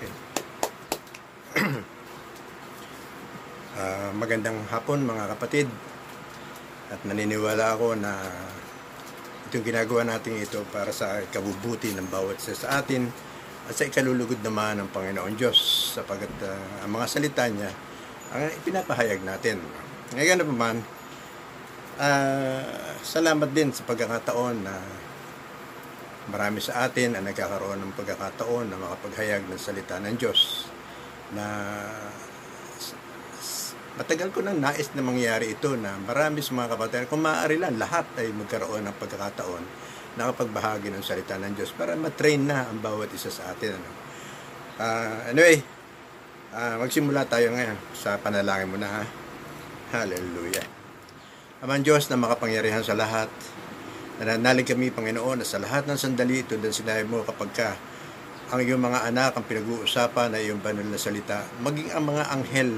Okay. Ah, magandang hapon mga kapatid. At naniniwala ako na itong ginagawa natin ito para sa kabubuti ng bawat isa sa atin at sa ikalulugod naman ng Panginoon Diyos sapagat ah, ang mga salita niya ang ipinapahayag natin. Ngayon na naman, ah, salamat din sa pagkakataon na marami sa atin ang nagkakaroon ng pagkakataon na makapaghayag ng salita ng Diyos na matagal ko nang nais na mangyari ito na marami sa mga kapatid, kung maaari lang, lahat ay magkaroon ng pagkakataon na kapagbahagi ng salita ng Diyos para matrain na ang bawat isa sa atin. Ano? Ah, anyway, ah, magsimula tayo ngayon sa panalangin muna ha. Hallelujah. Amang Diyos na makapangyarihan sa lahat, nananalig kami, Panginoon, na sa lahat ng sandali ito din sinabi mo kapag ka ang iyong mga anak ang pinag-uusapan na iyong banal na salita, maging ang mga anghel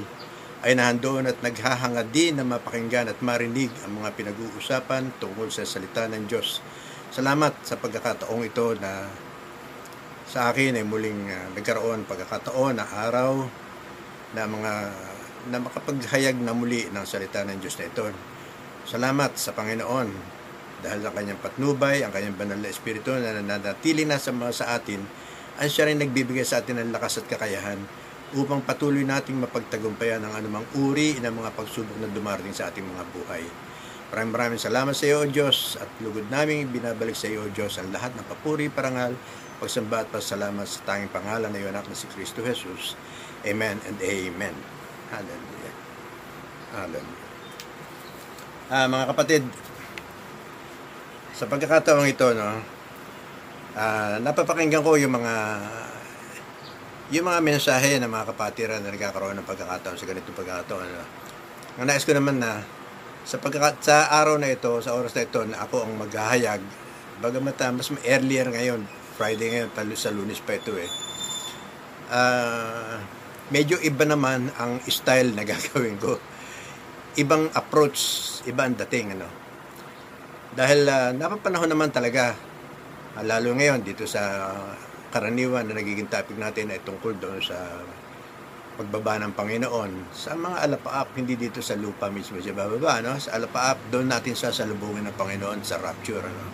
ay nahandoon at naghahangad din na mapakinggan at marinig ang mga pinag-uusapan tungkol sa salita ng Diyos. Salamat sa pagkakataong ito na sa akin ay muling ah, nagkaroon pagkakataon na araw na mga na makapaghayag na muli ng salita ng Diyos na ito. Salamat sa Panginoon dahil ang kanyang patnubay, ang kanyang banal na espiritu na nananatili na sa mga sa atin, ay siya rin nagbibigay sa atin ng lakas at kakayahan upang patuloy nating mapagtagumpayan ang anumang uri ng mga pagsubok na dumarating sa ating mga buhay. Maraming maraming salamat sa iyo, O Diyos, at lugod namin binabalik sa iyo, O Diyos, ang lahat ng papuri, parangal, pagsamba at pasalamat sa tanging pangalan na iyo, anak na si Kristo Jesus. Amen and Amen. Hallelujah. Hallelujah. Ah, mga kapatid, sa pagkakataong ito, no, ah, napapakinggan ko yung mga yung mga mensahe ng mga kapatiran na nagkakaroon ng pagkakataon sa ganitong pagkakataon. Ano. Ang nais ko naman na sa pagkaka sa araw na ito, sa oras na ito, na ako ang maghahayag, bagamat ah, mas earlier ngayon, Friday ngayon, talo sa lunes pa ito eh. Ah, medyo iba naman ang style na gagawin ko. Ibang approach, iba ang dating. Ano. Dahil uh, napapanahon naman talaga, ah, lalo ngayon dito sa karaniwan na nagiging topic natin ay tungkol doon sa pagbaba ng Panginoon sa mga alapaap, hindi dito sa lupa mismo siya bababa, no? Sa alapaap, doon natin sasalubungin ng Panginoon sa rapture, ano?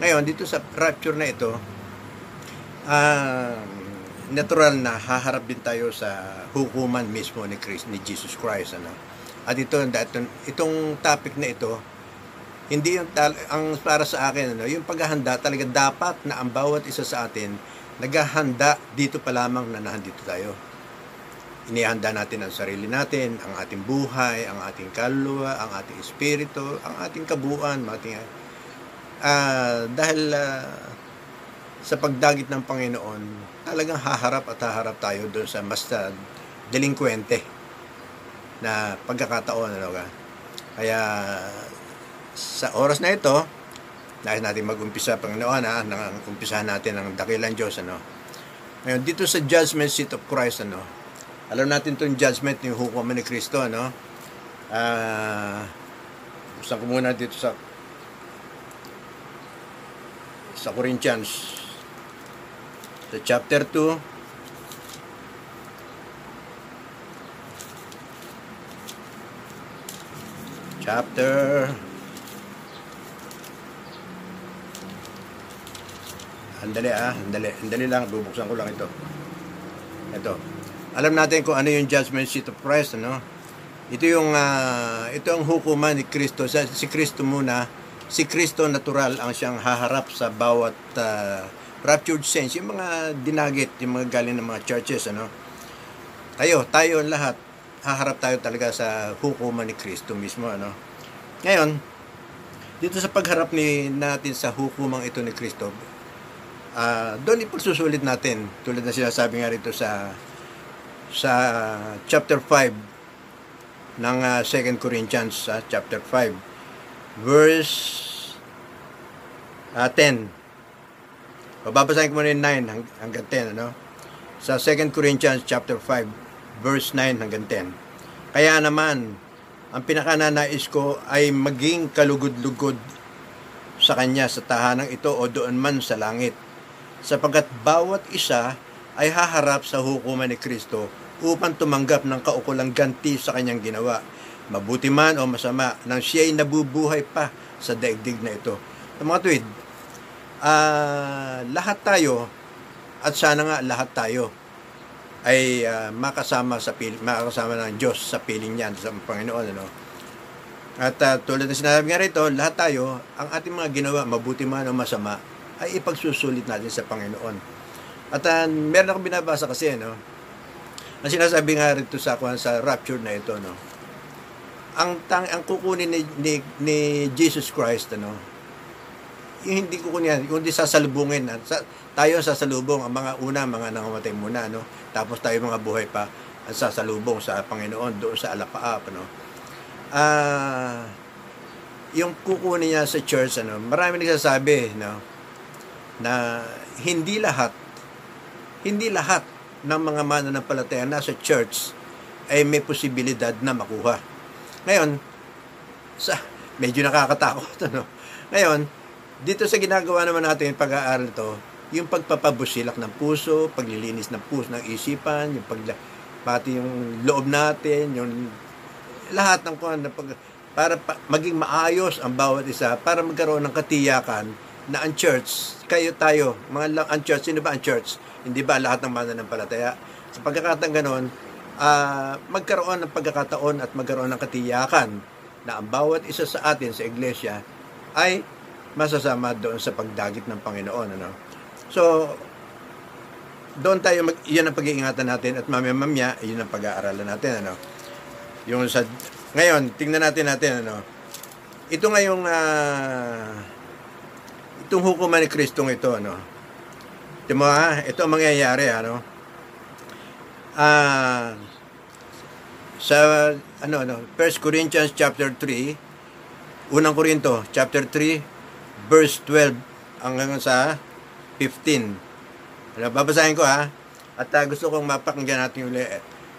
Ngayon, dito sa rapture na ito, ah, natural na haharap din tayo sa hukuman mismo ni Christ, ni Jesus Christ, ano? At ito, itong topic na ito, hindi yung ang para sa akin ano, yung paghahanda talaga dapat na ang bawat isa sa atin naghahanda dito pa lamang na nahandito tayo. Inihanda natin ang sarili natin, ang ating buhay, ang ating kaluluwa, ang ating espiritu, ang ating kabuuan, ating ah dahil ah, sa pagdagit ng Panginoon, talagang haharap at haharap tayo doon sa mas ah, delinkwente na pagkakataon ano ka. Kaya sa oras na ito, nais natin mag-umpisa, Panginoon, ha, nang umpisahan natin ang dakilang Diyos, ano. Ngayon, dito sa judgment seat of Christ, ano, alam natin itong judgment ni hukuman ni Kristo, ano. Ah, buksan ko muna dito sa sa Corinthians sa chapter 2 chapter Andali ah, andali. Andali lang, bubuksan ko lang ito. Ito. Alam natin kung ano yung judgment seat of Christ, ano? Ito yung, ah, ito ang hukuman ni Kristo. Si Kristo muna, si Kristo natural ang siyang haharap sa bawat ah, raptured saints, yung mga dinagit, yung mga galing ng mga churches, ano? Tayo, tayo lahat, haharap tayo talaga sa hukuman ni Kristo mismo, ano? Ngayon, dito sa pagharap ni natin sa hukumang ito ni Kristo, Ah, doon ipagsusulit natin tulad na sinasabi nga rito sa sa chapter 5 ng ah, 2 Corinthians sa chapter 5 verse ah, 10 Babasahin ko muna yung 9 hang- hanggang 10 ano? Sa 2 Corinthians chapter 5 verse 9 hanggang 10 kaya naman ang pinakananais ko ay maging kalugod-lugod sa kanya sa tahanang ito o doon man sa langit sapagkat bawat isa ay haharap sa hukuman ni Kristo upang tumanggap ng kaukulang ganti sa kanyang ginawa. Mabuti man o masama, nang siya ay nabubuhay pa sa daigdig na ito. Sa mga tuwid, uh, lahat tayo, at sana nga lahat tayo, ay uh, makasama sa pil makasama ng Diyos sa piling niya sa Panginoon ano at uh, tulad ng sinabi nga rito lahat tayo ang ating mga ginawa mabuti man o masama ay ipagsusulit natin sa Panginoon. At uh, meron akong binabasa kasi no ang sinasabi nga rito sa sa rapture na ito no. Ang tang ang kukunin ni, ni, ni Jesus Christ ano yung hindi kukunin kundi sasalubungin sa, tayo sa sasalubong ang mga una mga nangamatay muna no. Tapos tayo mga buhay pa ang sasalubong sa Panginoon doon sa alapaap no. Ah uh, yung kukunin niya sa church ano marami nagsasabi no na hindi lahat hindi lahat ng mga mananampalataya na sa church ay may posibilidad na makuha. Ngayon, sa medyo nakakatakot ano. Ngayon, dito sa ginagawa naman natin pag-aaral to, yung pagpapabusilak ng puso, paglilinis ng puso, ng isipan, yung pag, pati yung loob natin, yung lahat ng kuan na pag, para pa, maging maayos ang bawat isa, para magkaroon ng katiyakan na ang church, kayo tayo, mga ang church, sino ba ang church? Hindi ba lahat ng mananampalataya? Sa pagkakataon ganon, uh, magkaroon ng pagkakataon at magkaroon ng katiyakan na ang bawat isa sa atin sa iglesia ay masasama doon sa pagdagit ng Panginoon. Ano? So, doon tayo, mag, yan ang pag-iingatan natin at mamaya-mamaya, yun ang pag-aaralan natin. Ano? Yung sa, ngayon, tingnan natin natin, ano? Ito ngayong, uh, itong hukuman ni Kristong ito, ano? Ito mo, ha? Ito ang mangyayari, ano? Ah, sa, ano, ano, 1 Corinthians chapter 3, unang Korinto, chapter 3, verse 12, hanggang sa 15. Ano, babasahin ko ha. At uh, gusto kong mapakinggan natin yung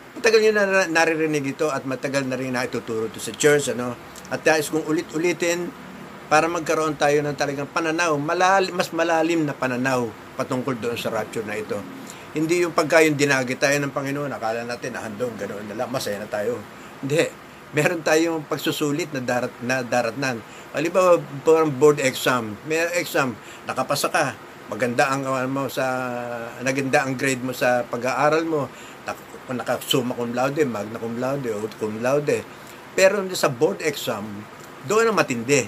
Matagal nyo na naririnig ito at matagal na rin na ituturo ito sa church. Ano? At uh, kung ulit-ulitin para magkaroon tayo ng talagang pananaw, malalim, mas malalim na pananaw patungkol doon sa rapture na ito. Hindi yung pagka yung dinagi tayo ng Panginoon, akala natin na handong, ganoon na lang, masaya na tayo. Hindi. Meron tayong pagsusulit na darat na daratnan. Halimbawa, parang board exam. May exam, nakapasa ka maganda ang uh, mo sa naganda ang grade mo sa pag-aaral mo naka summa cum laude magna cum laude o cum laude pero sa board exam doon ang matindi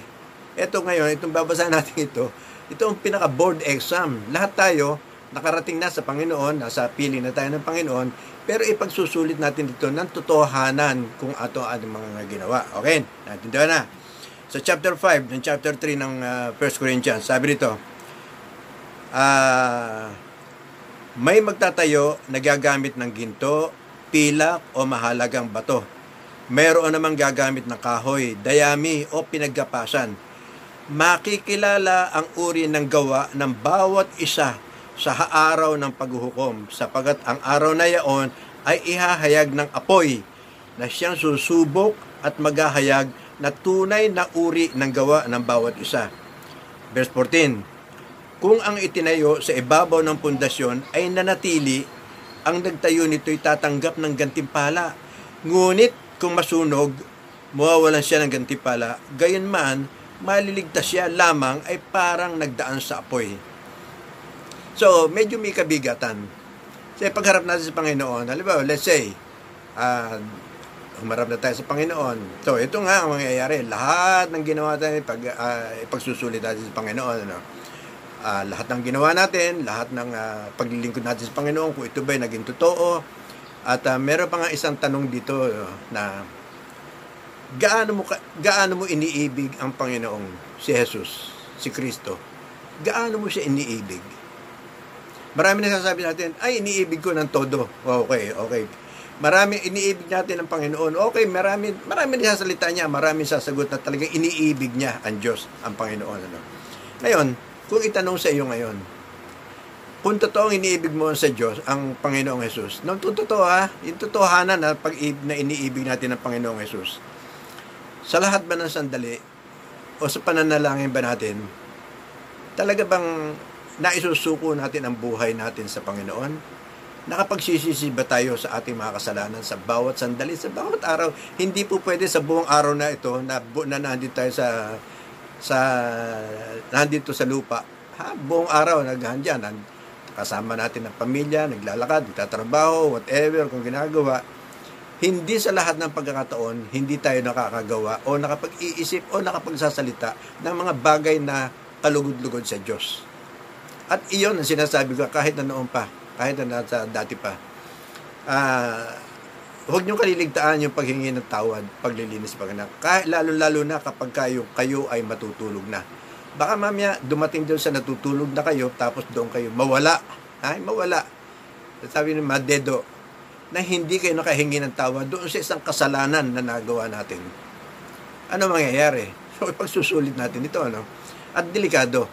ito ngayon itong babasahin natin ito ito ang pinaka board exam lahat tayo nakarating na sa Panginoon nasa pili na tayo ng Panginoon pero ipagsusulit natin dito ng totohanan kung ato ang mga ginawa okay natindihan na sa chapter 5 ng chapter 3 ng uh, 1 Corinthians sabi dito uh, may magtatayo na gagamit ng ginto, pilak o mahalagang bato. Mayroon namang gagamit ng kahoy, dayami o pinaggapasan. Makikilala ang uri ng gawa ng bawat isa sa araw ng paghuhukom sapagat ang araw na yaon ay ihahayag ng apoy na siyang susubok at maghahayag na tunay na uri ng gawa ng bawat isa. Verse 14, kung ang itinayo sa ibabaw ng pundasyon ay nanatili, ang nagtayo nito'y tatanggap ng gantimpala. Ngunit kung masunog, mawawalan siya ng gantimpala. Gayon man, maliligtas siya lamang ay parang nagdaan sa apoy. So, medyo may kabigatan. Kasi pagharap natin sa Panginoon, halimbawa, let's say, uh, humarap na tayo sa Panginoon. So, ito nga ang mangyayari. Lahat ng ginawa tayo, pag, uh, ipagsusulit natin sa Panginoon. Ano? uh, lahat ng ginawa natin, lahat ng uh, paglilingkod natin sa Panginoon, kung ito ba'y naging totoo. At uh, meron pa nga isang tanong dito uh, na gaano mo gaano mo iniibig ang Panginoong si Jesus, si Kristo? Gaano mo siya iniibig? Marami na sasabi natin, ay iniibig ko ng todo. Okay, okay. Marami iniibig natin ang Panginoon. Okay, marami marami sasalita niya, marami sasagot na talagang iniibig niya ang Diyos, ang Panginoon ano. Ngayon, kung itanong sa iyo ngayon, kung totoo ang iniibig mo sa Diyos, ang Panginoong Yesus, nung totoo ha, yung totohanan na, pag na iniibig natin ng Panginoong Yesus, sa lahat ba ng sandali, o sa pananalangin ba natin, talaga bang naisusuko natin ang buhay natin sa Panginoon? Nakapagsisisi ba tayo sa ating mga kasalanan sa bawat sandali, sa bawat araw? Hindi po pwede sa buong araw na ito na, na nandito tayo sa sa nandito sa lupa. Ha, buong araw naghahandyan. Kasama natin ang pamilya, naglalakad, nagtatrabaho, whatever kung ginagawa. Hindi sa lahat ng pagkakataon, hindi tayo nakakagawa o nakapag-iisip o nakapagsasalita ng mga bagay na kalugod-lugod sa Diyos. At iyon ang sinasabi ko kahit na noon pa kahit na nasa dati pa. Uh, huwag niyo kaliligtaan yung paghingi ng tawad, paglilinis pag na. Kahit lalo-lalo na kapag kayo, kayo ay matutulog na. Baka mamaya dumating doon sa natutulog na kayo tapos doon kayo mawala. Ay, mawala. Sabi ni Madedo na hindi kayo nakahingi ng tawad doon sa isang kasalanan na nagawa natin. Ano mangyayari? So, ipagsusulit natin ito, ano? At delikado.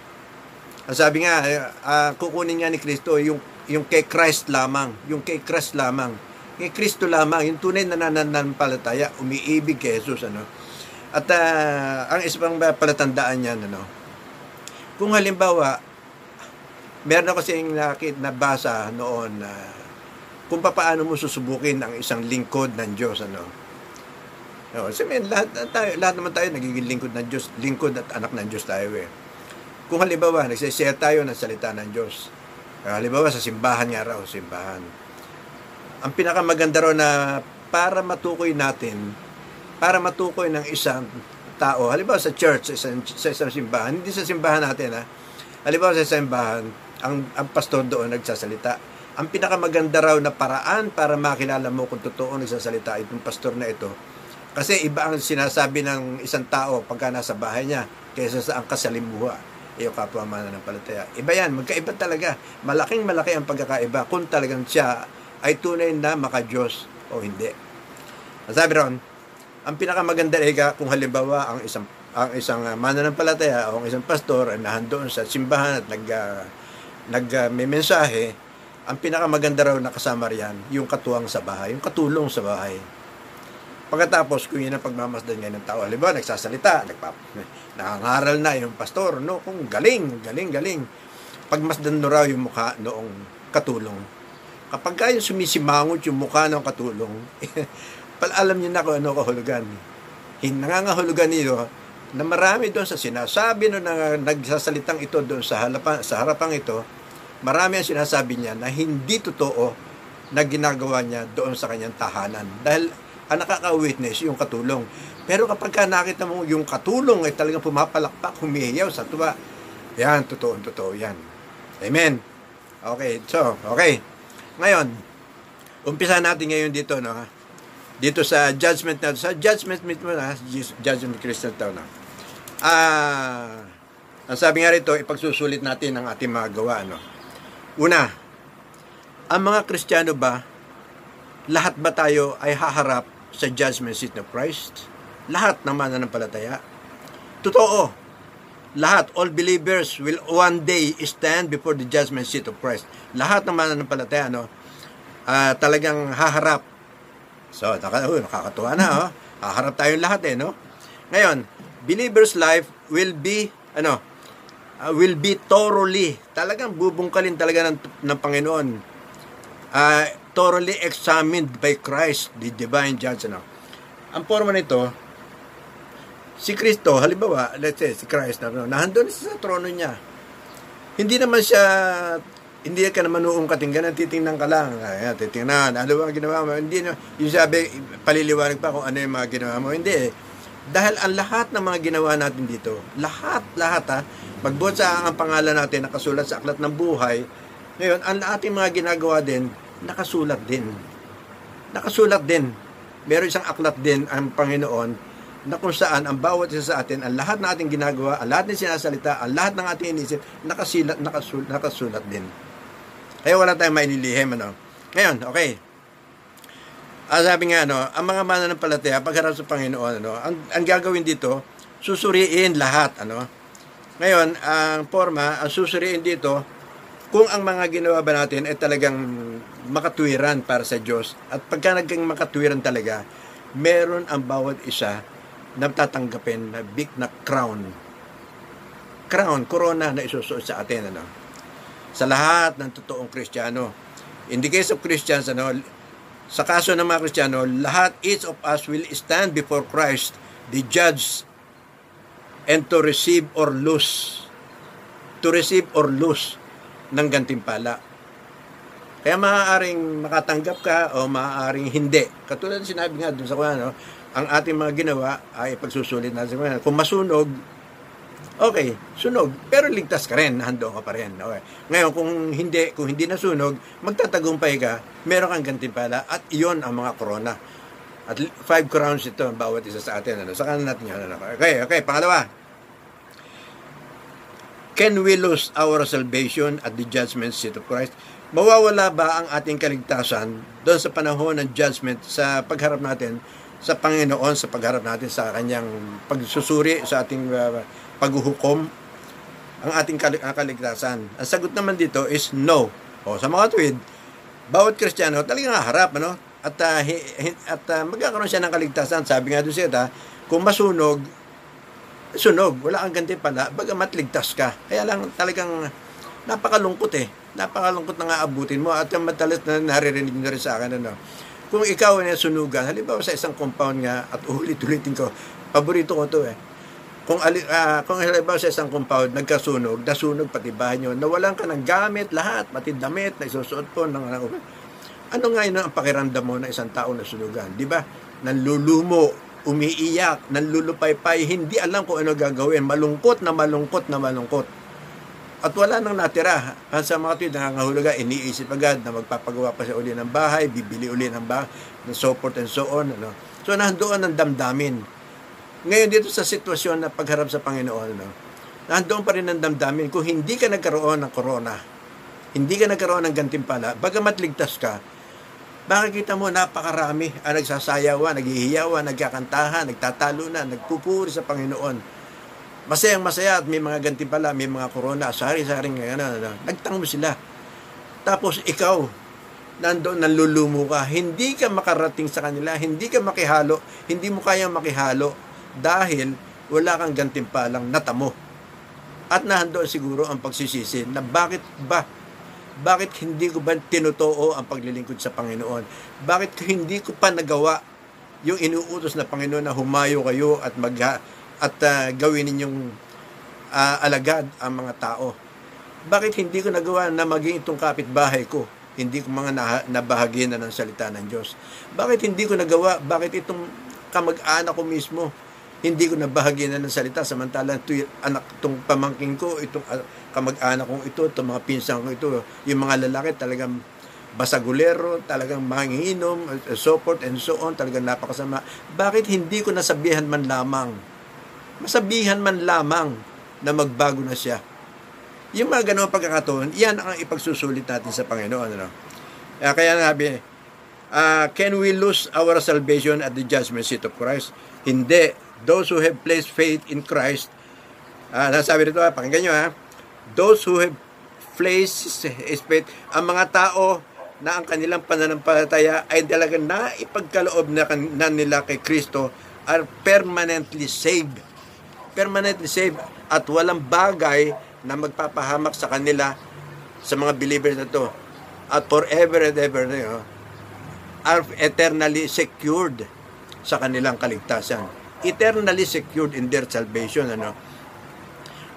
Sabi nga, uh, kukunin nga ni Kristo yung yung kay Christ lamang, yung kay Christ lamang. Kay Kristo lamang, yung tunay na nananampalataya, umiibig kay Jesus, ano. At uh, ang isang palatandaan niyan, ano, kung halimbawa, meron ako kasing nakit nabasa noon na uh, kung paano mo susubukin ang isang lingkod ng Diyos, ano. No, kasi lahat, tayo, lahat naman tayo nagiging lingkod ng Diyos, lingkod at anak ng Diyos tayo eh. Kung halimbawa, nagsishare tayo ng salita ng Diyos, Uh, halimbawa sa simbahan nga raw, simbahan. Ang pinakamaganda raw na para matukoy natin, para matukoy ng isang tao, halimbawa sa church, sa isang, sa isang simbahan, hindi sa simbahan natin ha, halimbawa sa simbahan, ang, ang pastor doon nagsasalita. Ang pinakamaganda raw na paraan para makilala mo kung totoo nagsasalita itong pastor na ito, kasi iba ang sinasabi ng isang tao pagka nasa bahay niya kaysa sa ang kasalimuha iyo kapwa mananampalataya. Iba yan, magkaiba talaga. Malaking malaki ang pagkakaiba kung talagang siya ay tunay na maka-Diyos o hindi. Sabi ron, ang pinakamaganda ega kung halimbawa ang isang ang isang mananampalataya o ang isang pastor ay nahandoon sa simbahan at nag uh, nag uh, may mensahe, ang pinakamaganda raw na kasama riyan, yung katuwang sa bahay, yung katulong sa bahay. Pagkatapos, kung yun ang pagmamasdan ng tao, halimbawa, nagsasalita, nagpap, nangangaral na yung pastor, no? Kung galing, galing, galing. Pagmasdan no raw yung mukha noong katulong. Kapag kayo sumisimangot yung mukha ng katulong, pal alam niyo na kung ano kahulugan. Nangangahulugan niyo na marami doon sa sinasabi no na nagsasalitang ito doon sa harapan, sa harapan ito, marami ang sinasabi niya na hindi totoo na ginagawa niya doon sa kanyang tahanan. Dahil ang nakaka-witness yung katulong. Pero kapag ka nakita mo yung katulong ay talagang pumapalakpak, humihiyaw sa tuwa, yan, totoo, totoo yan. Amen. Okay, so, okay. Ngayon, umpisa natin ngayon dito, no? Dito sa judgment na, sa judgment mo na, judgment Christian Town na. Ah, ang sabi nga rito, ipagsusulit natin ang ating mga gawa, no? Una, ang mga Kristiyano ba, lahat ba tayo ay haharap sa judgment seat of Christ. Lahat ng mananampalataya. Totoo. Lahat, all believers will one day stand before the judgment seat of Christ. Lahat ng mananampalataya, no, uh, talagang haharap. So, naka, uh, nakakatuwa na, oh. Haharap tayo lahat, eh, no? Ngayon, believer's life will be, ano, uh, will be thoroughly, talagang bubungkalin talaga ng, ng Panginoon. Uh, thoroughly examined by Christ, the divine judge. Ano? Ang forma nito, si Kristo, halimbawa, let's say, si Christ, na, no, nahandun sa trono niya. Hindi naman siya, hindi ka naman uungkating ganun, titingnan ka lang. Ayan, titingnan, ano ba ginawa mo? Hindi, yung sabi, paliliwanag pa kung ano yung mga ginawa mo. Hindi eh. Dahil ang lahat ng mga ginawa natin dito, lahat, lahat ha, magbuot sa ang pangalan natin, nakasulat sa aklat ng buhay, ngayon, ang ating mga ginagawa din, nakasulat din. Nakasulat din. Meron isang aklat din ang Panginoon na kung saan ang bawat isa sa atin, ang lahat ng ating ginagawa, ang lahat ng sinasalita, ang lahat ng ating inisip, nakasilat, nakasul, nakasulat din. Kaya wala tayong mainilihim, ano. Ngayon, okay. Ah, sabi nga, ano, ang mga mananampalataya, pagharap sa Panginoon, ano, ang, ang gagawin dito, susuriin lahat, ano. Ngayon, ang forma, ang susuriin dito, kung ang mga ginawa ba natin ay talagang makatwiran para sa Diyos at pagka naging makatwiran talaga, meron ang bawat isa na tatanggapin na big na crown. Crown, corona na isusuot sa atin. Ano? Sa lahat ng totoong Kristiyano. In the case of Christians, ano, sa kaso ng mga Kristiyano, lahat, each of us will stand before Christ, the judge, and to receive or lose. To receive or lose ng gantimpala. Kaya maaaring makatanggap ka o maaaring hindi. Katulad sinabi nga dun sa kuya, no, ang ating mga ginawa ay pagsusulit natin. Kung masunog, okay, sunog. Pero ligtas ka rin, hando ka pa rin. Okay. Ngayon, kung hindi, kung hindi nasunog, magtatagumpay ka, meron kang gantimpala at iyon ang mga corona. At five crowns ito, bawat isa sa atin. Ano? Saka natin yan. Ano? Okay, okay. Pangalawa, Can we lose our salvation at the judgment seat of Christ? Mawawala ba ang ating kaligtasan doon sa panahon ng judgment sa pagharap natin sa Panginoon, sa pagharap natin sa kanyang pagsusuri, sa ating uh, paghuhukom, ang ating kal- kaligtasan? Ang sagot naman dito is no. O, sa mga tuwid, bawat Kristiyano talagang harap, ano? At, uh, hi- at uh, magkakaroon siya ng kaligtasan. Sabi nga doon siya, kung masunog, sunog, wala kang ganti pala, bagamat ligtas ka. Kaya lang talagang napakalungkot eh. Napakalungkot na nga abutin mo at yung madalas na naririnig nyo rin sa akin ano. Kung ikaw ay sunugan, halimbawa sa isang compound nga at ulit-ulitin ko, paborito ko to eh. Kung, uh, kung halimbawa sa isang compound, nagkasunog, nasunog pati bahay nyo, nawalan ka ng gamit, lahat, pati damit na isusuot po. Ng, ano nga yun ang pakiramdam mo na isang tao na sunugan? Di ba? Nanlulumo, umiiyak, nanlulupaypay, hindi alam kung ano gagawin, malungkot na malungkot na malungkot. At wala nang natira. Sa mga tuwid, nangangahuluga, iniisip agad na magpapagawa pa siya uli ng bahay, bibili uli ng bahay, ng so forth and so on. Ano? So, nandoon ang damdamin. Ngayon dito sa sitwasyon na pagharap sa Panginoon, no? nandoon pa rin ang damdamin. Kung hindi ka nagkaroon ng corona, hindi ka nagkaroon ng gantimpala, bagamat ligtas ka, Makikita mo, napakarami ang nagsasayawan, naghihiyawan, nagkakantahan, nagtatalo na, nagpupuri sa Panginoon. Masayang masaya at may mga ganti pala, may mga corona, sari-saring ano, ano, nagtango sila. Tapos ikaw, nandoon nanlulumo ka, hindi ka makarating sa kanila, hindi ka makihalo, hindi mo kayang makihalo dahil wala kang gantimpalang natamo. At nandoon siguro ang pagsisisi na bakit ba bakit hindi ko ba tinutoo ang paglilingkod sa Panginoon? Bakit hindi ko pa nagawa yung inuutos na Panginoon na humayo kayo at mag at uh, gawin ninyong uh, alagad ang mga tao? Bakit hindi ko nagawa na maging itong kapitbahay ko? Hindi ko mga na, nabahagi na ng salita ng Diyos. Bakit hindi ko nagawa? Bakit itong kamag-anak ko mismo hindi ko nabahagi na ng salita samantalang ito anak itong pamangking ko itong uh, kamag-anak kong ito itong mga pinsan ko ito yung mga lalaki talagang basagulero talagang manginginom so forth and so on talagang napakasama. Bakit hindi ko nasabihan man lamang? Masabihan man lamang na magbago na siya. Yung mga ganong pagkakataon yan ang ipagsusulit natin sa Panginoon ano? kaya nabi uh, can we lose our salvation at the judgment seat of Christ? Hindi those who have placed faith in Christ, ah, nasabi rito, ah, pakinggan nyo ha, those who have placed faith, ang mga tao na ang kanilang pananampalataya ay talagang naipagkaloob na, na nila kay Kristo are permanently saved. Permanently saved at walang bagay na magpapahamak sa kanila sa mga believers na to. At forever and ever you know, are eternally secured sa kanilang kaligtasan eternally secured in their salvation. Ano?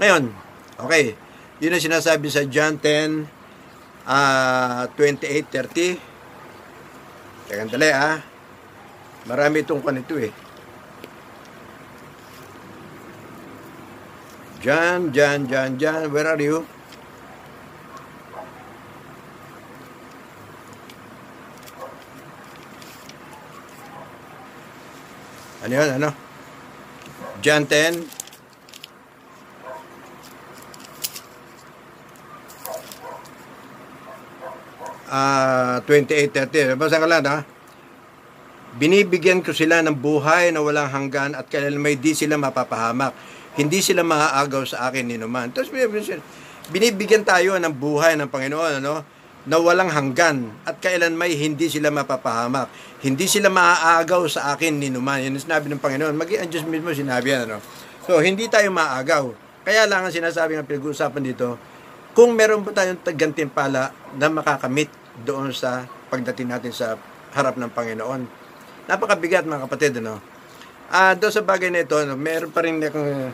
Ngayon, okay, yun ang sinasabi sa John 10, uh, 28, 30. Teka, dali ah. Marami itong kanito eh. John, John, John, John, where are you? Ano yun, ano? John 10. Uh, 28.30. Basta ka lang ha. Binibigyan ko sila ng buhay na walang hanggan at kailan may di sila mapapahamak. Hindi sila maaagaw sa akin ni naman. Tapos binibigyan tayo ng buhay ng Panginoon. Ano? Na walang hanggan at kailan may hindi sila mapapahamak. Hindi sila maaagaw sa akin ni Numan. Yan sinabi ng Panginoon. Maging ang Diyos mismo sinabi yan. Ano? So, hindi tayo maaagaw. Kaya lang ang sinasabi ng pinag-uusapan dito, kung meron po tayong gantimpala na makakamit doon sa pagdating natin sa harap ng Panginoon. Napakabigat mga kapatid, ano? Ah, doon sa bagay na ito, no, meron pa rin akong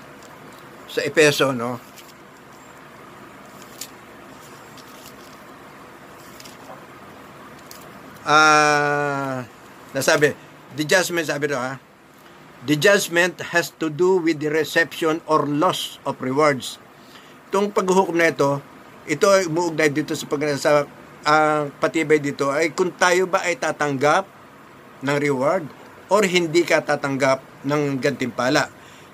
sa Epeso, no? Ah, nasabi, the judgment, sabi ito, ha? The judgment has to do with the reception or loss of rewards. Itong paghuhukom na ito, ito ay umuugnay dito sa pag sa ang patibay dito ay kung tayo ba ay tatanggap ng reward or hindi ka tatanggap ng gantimpala.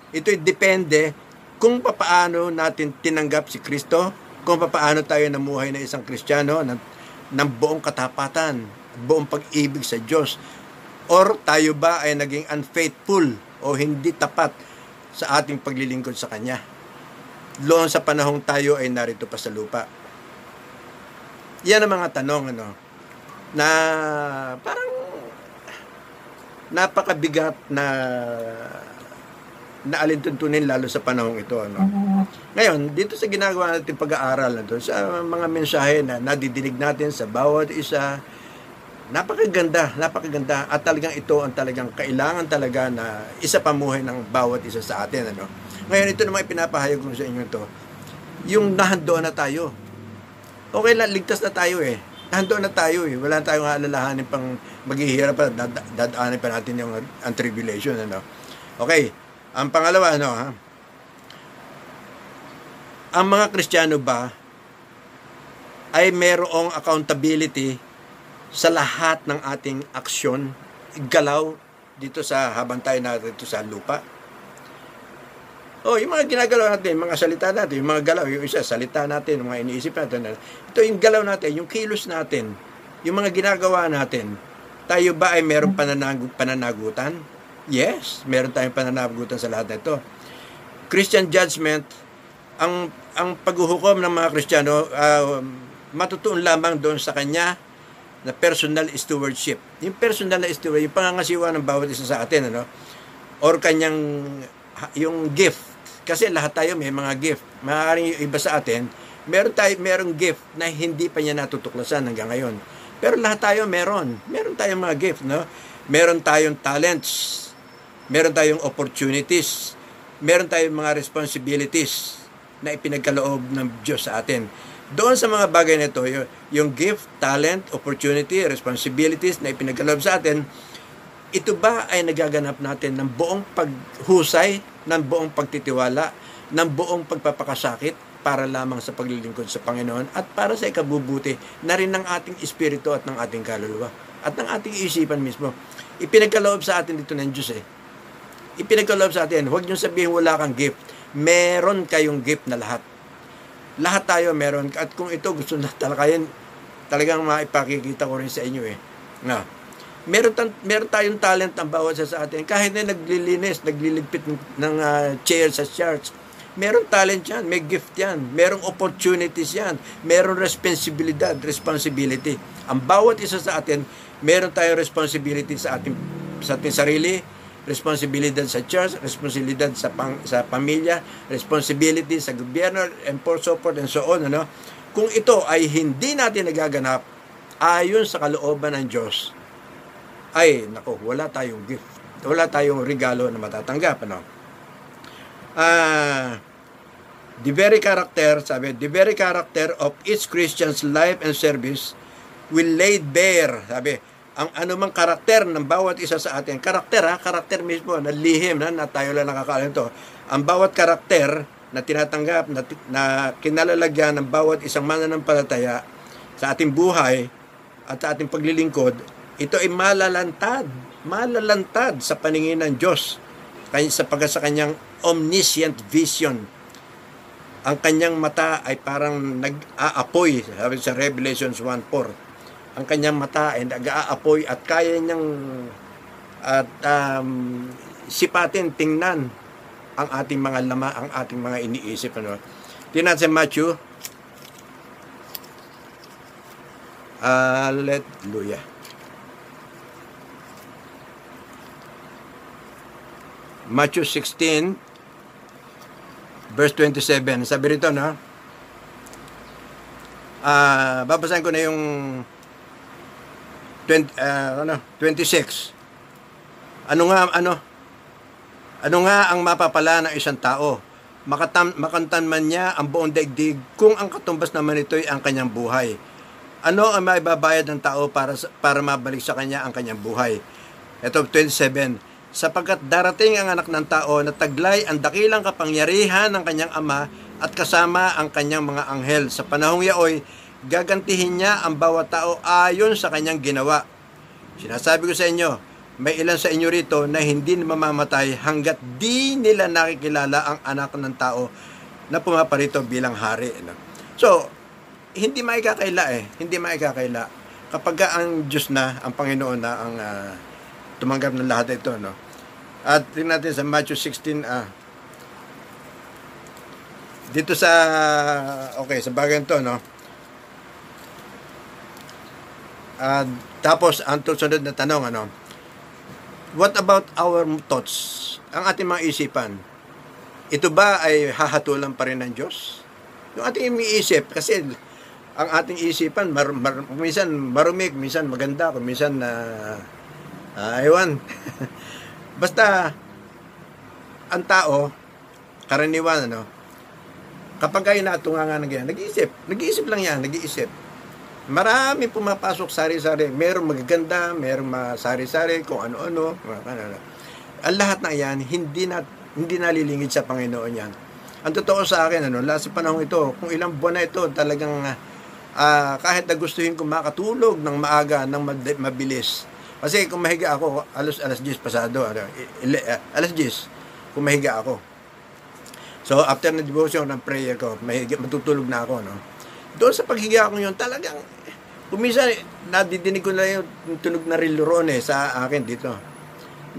Ito ay depende kung papaano natin tinanggap si Kristo, kung papaano tayo namuhay na isang Kristiyano ng, ng buong katapatan, buong pag-ibig sa Diyos. Or tayo ba ay naging unfaithful o hindi tapat sa ating paglilingkod sa Kanya. Loon sa panahong tayo ay narito pa sa lupa. Yan ang mga tanong ano na parang napakabigat na na alintuntunin lalo sa panahong ito ano. Ngayon, dito sa ginagawa natin pag-aaral na to, sa mga mensahe na nadidinig natin sa bawat isa, napakaganda, napakaganda at talagang ito ang talagang kailangan talaga na isa pamuhay ng bawat isa sa atin ano. Ngayon ito naman ipinapahayag ko sa inyo to. Yung nahandoon na tayo okay lang, ligtas na tayo eh. Nando na tayo eh. Wala tayong alalahanin pang maghihirap pa, dad- dadaanin pa natin yung ang tribulation. Ano? Okay, ang pangalawa, ano ha? Ang mga Kristiyano ba ay merong accountability sa lahat ng ating aksyon, galaw dito sa habang tayo narito sa lupa? Oh, yung mga ginagalaw natin, mga salita natin, yung mga galaw, yung isa, salita natin, mga iniisip natin. Ito yung galaw natin, yung kilos natin, yung mga ginagawa natin. Tayo ba ay meron pananag pananagutan? Yes, meron tayong pananagutan sa lahat nito. Christian judgment, ang ang paghuhukom ng mga Kristiyano, uh, matutuon lamang doon sa kanya na personal stewardship. Yung personal na stewardship, yung pangangasiwa ng bawat isa sa atin, ano? Or kanyang, yung gift kasi lahat tayo may mga gift. Maaaring yung iba sa atin, meron tayo merong gift na hindi pa niya natutuklasan hanggang ngayon. Pero lahat tayo meron. Meron tayong mga gift, no? Meron tayong talents. Meron tayong opportunities. Meron tayong mga responsibilities na ipinagkaloob ng Diyos sa atin. Doon sa mga bagay na ito, yung, yung gift, talent, opportunity, responsibilities na ipinagkaloob sa atin, ito ba ay nagaganap natin ng buong paghusay, ng buong pagtitiwala, ng buong pagpapakasakit para lamang sa paglilingkod sa Panginoon at para sa ikabubuti na rin ng ating espiritu at ng ating kaluluwa at ng ating isipan mismo. Ipinagkaloob sa atin dito ng Diyos eh. Ipinagkaloob sa atin, huwag niyo sabihin wala kang gift. Meron kayong gift na lahat. Lahat tayo meron. At kung ito gusto na talakayin, talagang maipakikita ko rin sa inyo eh. Nga, meron, tan- meron tayong talent ang bawat isa sa atin. Kahit na naglilinis, nagliligpit ng, uh, chair sa church, meron talent yan, may gift yan, merong opportunities yan, meron responsibilidad, responsibility. Ang bawat isa sa atin, meron tayong responsibility sa ating sa ating sarili, responsibilidad sa church, responsibilidad sa pang, sa pamilya, responsibility sa gobyerno, and for support and so on. Ano? Kung ito ay hindi natin nagaganap ayon sa kalooban ng Diyos, ay, nako, wala tayong gift. Wala tayong regalo na matatanggap. Ano? Ah, the very character, sabi, the very character of each Christian's life and service will lay bare, sabi, ang anumang karakter ng bawat isa sa atin. Karakter ha, karakter mismo, na lihim na, na tayo lang nakakaalam to. Ang bawat karakter na tinatanggap, na, na kinalalagyan ng bawat isang mananampalataya sa ating buhay at sa ating paglilingkod ito ay malalantad, malalantad sa paningin ng Diyos sapagkat sa kanyang omniscient vision. Ang kanyang mata ay parang nag-aapoy, sabi sa Revelations 1.4. Ang kanyang mata ay nag-aapoy at kaya niyang at um, sipatin, tingnan ang ating mga lama, ang ating mga iniisip. Ano. Tingnan sa Matthew. Hallelujah. Matthew 16, verse 27. Sabi rito, no? Uh, babasahin ko na yung 20, ah, ano, 26. Ano nga, ano, ano nga ang mapapala ng isang tao? Makatam, makantan man niya ang buong daigdig kung ang katumbas naman ito'y ang kanyang buhay. Ano ang maibabayad ng tao para, para mabalik sa kanya ang kanyang buhay? Ito, 27. Sapagkat darating ang anak ng tao na taglay ang dakilang kapangyarihan ng kanyang ama at kasama ang kanyang mga anghel. Sa panahong yaoy, gagantihin niya ang bawat tao ayon sa kanyang ginawa. Sinasabi ko sa inyo, may ilan sa inyo rito na hindi mamamatay hanggat di nila nakikilala ang anak ng tao na pumaparito bilang hari. So, hindi maikakaila eh. Hindi maikakaila. Kapag ka ang Diyos na, ang Panginoon na ang ah, tumanggap ng lahat ito. No? At tingnan natin sa Matthew 16, ah, dito sa, okay, sa bagay ito, no? Ah, tapos, ang susunod na tanong, ano? What about our thoughts? Ang ating mga isipan, ito ba ay hahatulan pa rin ng Diyos? Yung ating iniisip, kasi ang ating isipan, mar, mar, minsan marumi, minsan maganda, minsan na, uh, ewan. Basta, ang tao, karaniwan, ano, kapag ay natunga nga ng ganyan, nag-iisip, nag-iisip lang yan, nag-iisip. Marami pumapasok sari-sari. Merong magaganda, merong masari-sari, kung ano-ano. Ang lahat na yan, hindi na hindi nalilingid sa Panginoon yan. Ang totoo sa akin, ano, last panahon ito, kung ilang buwan na ito, talagang ah, kahit na gustuhin ko makatulog ng maaga, ng mabilis. Kasi kung mahiga ako, alas, alas 10 pasado, ano, ah, alas 10, kung mahiga ako. So, after na devotion ng prayer ko, mahiga, matutulog na ako, no? Doon sa paghiga ko yun, talagang, kuminsan, nadidinig ko na yung tunog na rilroon eh, sa akin dito.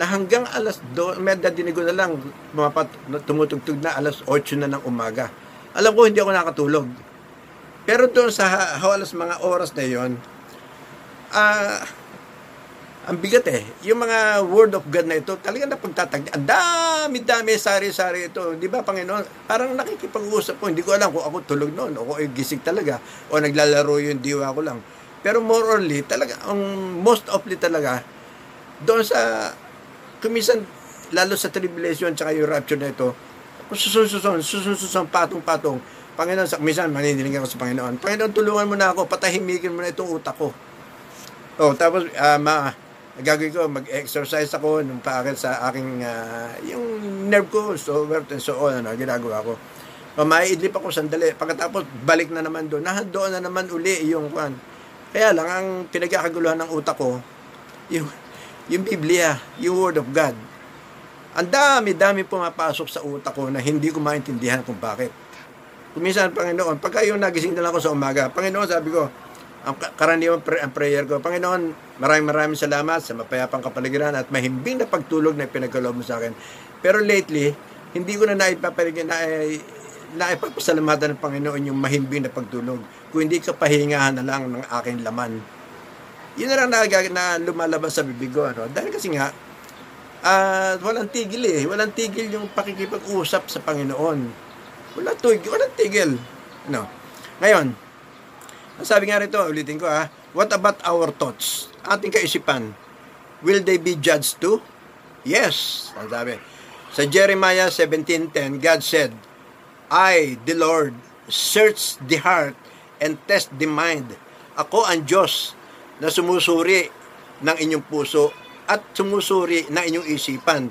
Na hanggang alas do, may nadidinig ko na lang, mapat, tumutugtog na alas 8 na ng umaga. Alam ko, hindi ako nakatulog. Pero doon sa ha- halos mga oras na yon, ah, ang bigat eh. Yung mga word of God na ito, talagang napagtatag. Ang dami-dami, sari-sari ito. Di ba, Panginoon? Parang nakikipag-usap ko. Hindi ko alam kung ako tulog noon o ay gising talaga o naglalaro yung diwa ko lang. Pero more or less, talaga, ang most ofly talaga, doon sa, kumisan, lalo sa tribulation tsaka yung rapture na ito, susun-susun, susun-susun, patong-patong. Panginoon, sa, minsan maniniling ako sa Panginoon, Panginoon, tulungan mo na ako, patahimikin mo na itong utak ko. Oh, tapos ah, ma gagawin ko mag-exercise ako nung paakit sa aking ah, yung nerve ko so and so on ano ginagawa ko. O maiidlip ako sandali pagkatapos balik na naman doon. Nandoon na naman uli yung kwan. Kaya lang ang pinagkakaguluhan ng utak ko yung yung Biblia, yung Word of God. Ang dami-dami pumapasok sa utak ko na hindi ko maintindihan kung bakit. Kuminsan, Panginoon, pagka yung nagising na lang ako sa umaga, Panginoon, sabi ko, ang ka- karaniwang pre- ang prayer ko, Panginoon, maraming maraming salamat sa mapayapang kapaligiran at mahimbing na pagtulog na pinagkaloob mo sa akin. Pero lately, hindi ko na naipapaligyan, na, naipagpasalamatan ng Panginoon yung mahimbing na pagtulog. Kung hindi ka pahingahan na lang ng aking laman. Yun na lang na, na lumalabas sa bibig ko. Ano? Dahil kasi nga, ah walang tigil eh. Walang tigil yung pakikipag-usap sa Panginoon. Walang tigil. Walang tigil. No. Ngayon, sabi nga rito, ulitin ko ha, what about our thoughts? Ating kaisipan, will they be judged too? Yes, ang sabi. Sa Jeremiah 17.10, God said, I, the Lord, search the heart and test the mind. Ako ang Diyos na sumusuri ng inyong puso at sumusuri ng inyong isipan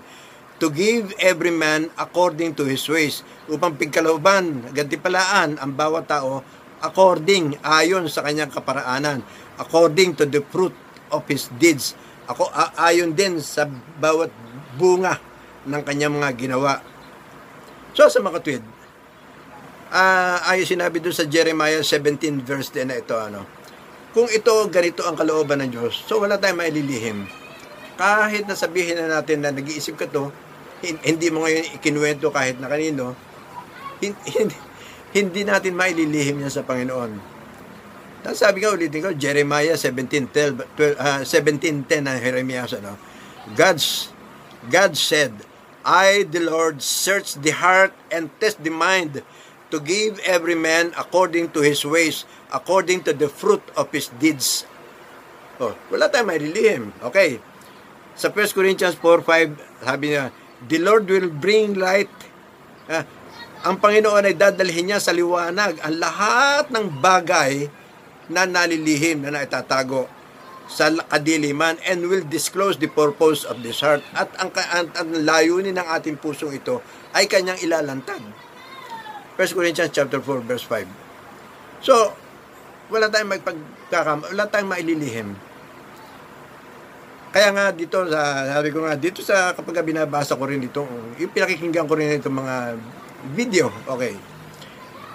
to give every man according to his ways upang pigkalooban, gantipalaan ang bawat tao according, ayon sa kanyang kaparaanan, according to the fruit of his deeds. Ako, ayon din sa bawat bunga ng kanyang mga ginawa. So, sa mga tweet, ah ay sinabi doon sa Jeremiah 17 verse 10 na ito, ano, kung ito, ganito ang kalooban ng Diyos, so wala tayong maililihim. Kahit na sabihin na natin na nag-iisip ka to, hin- hindi mo ngayon ikinuwento kahit na kanino, hin- hindi, hindi natin maililihim yan sa Panginoon. Tapos sabi nga ulitin ko, Jeremiah 17:10 12, ah, 17:10 na Jeremiah ano. God's God said, I the Lord search the heart and test the mind to give every man according to his ways, according to the fruit of his deeds. Oh, wala tayong maililihim. Okay. Sa 1 Corinthians 4.5, sabi niya, The Lord will bring light. Ah, ang Panginoon ay dadalhin niya sa liwanag ang lahat ng bagay na nalilihim, na naitatago sa kadiliman and will disclose the purpose of this heart. At ang, ang, ang layunin ng ating pusong ito ay kanyang ilalantad. 1 Corinthians chapter 4 verse 5. So, wala tayong magpagkakam, wala tayong maililihim. Kaya nga dito sa sabi ko nga dito sa kapag binabasa ko rin dito, yung pinakikinggan ko rin itong mga video, okay.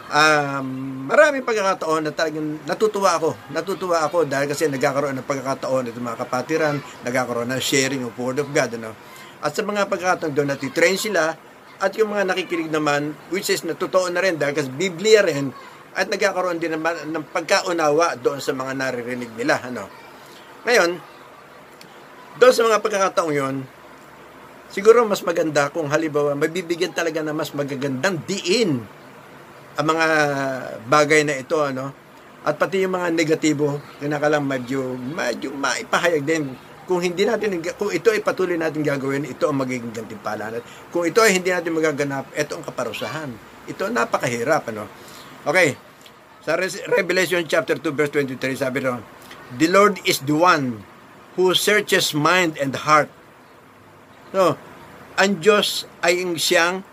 Um, maraming pagkakataon na talagang natutuwa ako. Natutuwa ako dahil kasi nagkakaroon ng pagkakataon itong mga kapatiran, nagkakaroon ng sharing of Word of God. Ano? At sa mga pagkakataon doon, natitrain sila at yung mga nakikinig naman, which is natotoo na rin dahil kasi Biblia rin, at nagkakaroon din naman ng pagkaunawa doon sa mga naririnig nila. Ano? Ngayon, doon sa mga pagkakataong yon, siguro mas maganda kung halimbawa mabibigyan talaga na mas magagandang diin ang mga bagay na ito ano? At pati yung mga negatibo kinakalang medyo medyo maipahayag din. Kung hindi natin kung ito ay patuloy natin gagawin ito ang magiging gantimpala kung ito ay hindi natin magaganap ito ang kaparusahan. Ito napakahirap ano? Okay. Sa Revelation chapter 2 verse 23 sabi ron the Lord is the one who searches mind and heart so ang Diyos ay siyang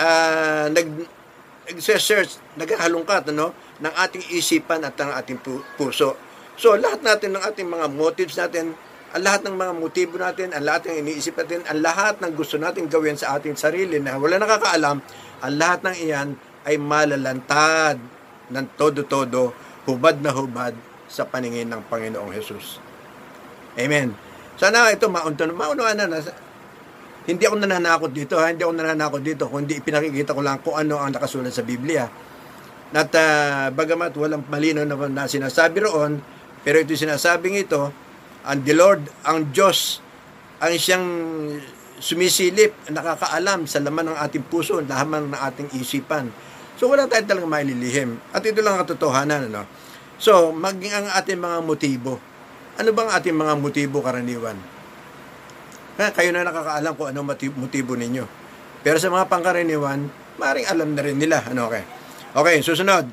uh, nag nagse-search, naghahalungkat ano, ng ating isipan at ng ating puso. So, lahat natin ng ating mga motives natin, ang lahat ng mga motibo natin, ang lahat ng iniisip natin, ang lahat ng gusto natin gawin sa ating sarili na wala nakakaalam, ang lahat ng iyan ay malalantad ng todo-todo, hubad na hubad sa paningin ng Panginoong Hesus. Amen. Sana ito maunto maunawaan na hindi ako nananakot dito, ha? hindi ako nananakot dito, kundi ipinakikita ko lang kung ano ang nakasulat sa Biblia. At uh, bagamat walang malino na, na sinasabi roon, pero ito sinasabing ito, ang the Lord, ang Diyos, ang siyang sumisilip, nakakaalam sa laman ng ating puso, laman ng ating isipan. So wala tayo talagang maililihim. At ito lang ang katotohanan. Ano? So, maging ang ating mga motibo. Ano bang ating mga motibo karaniwan? Eh, kayo na nakakaalam kung ano motibo ninyo. Pero sa mga pangkaraniwan, maring alam na rin nila. Ano, okay? Okay, susunod.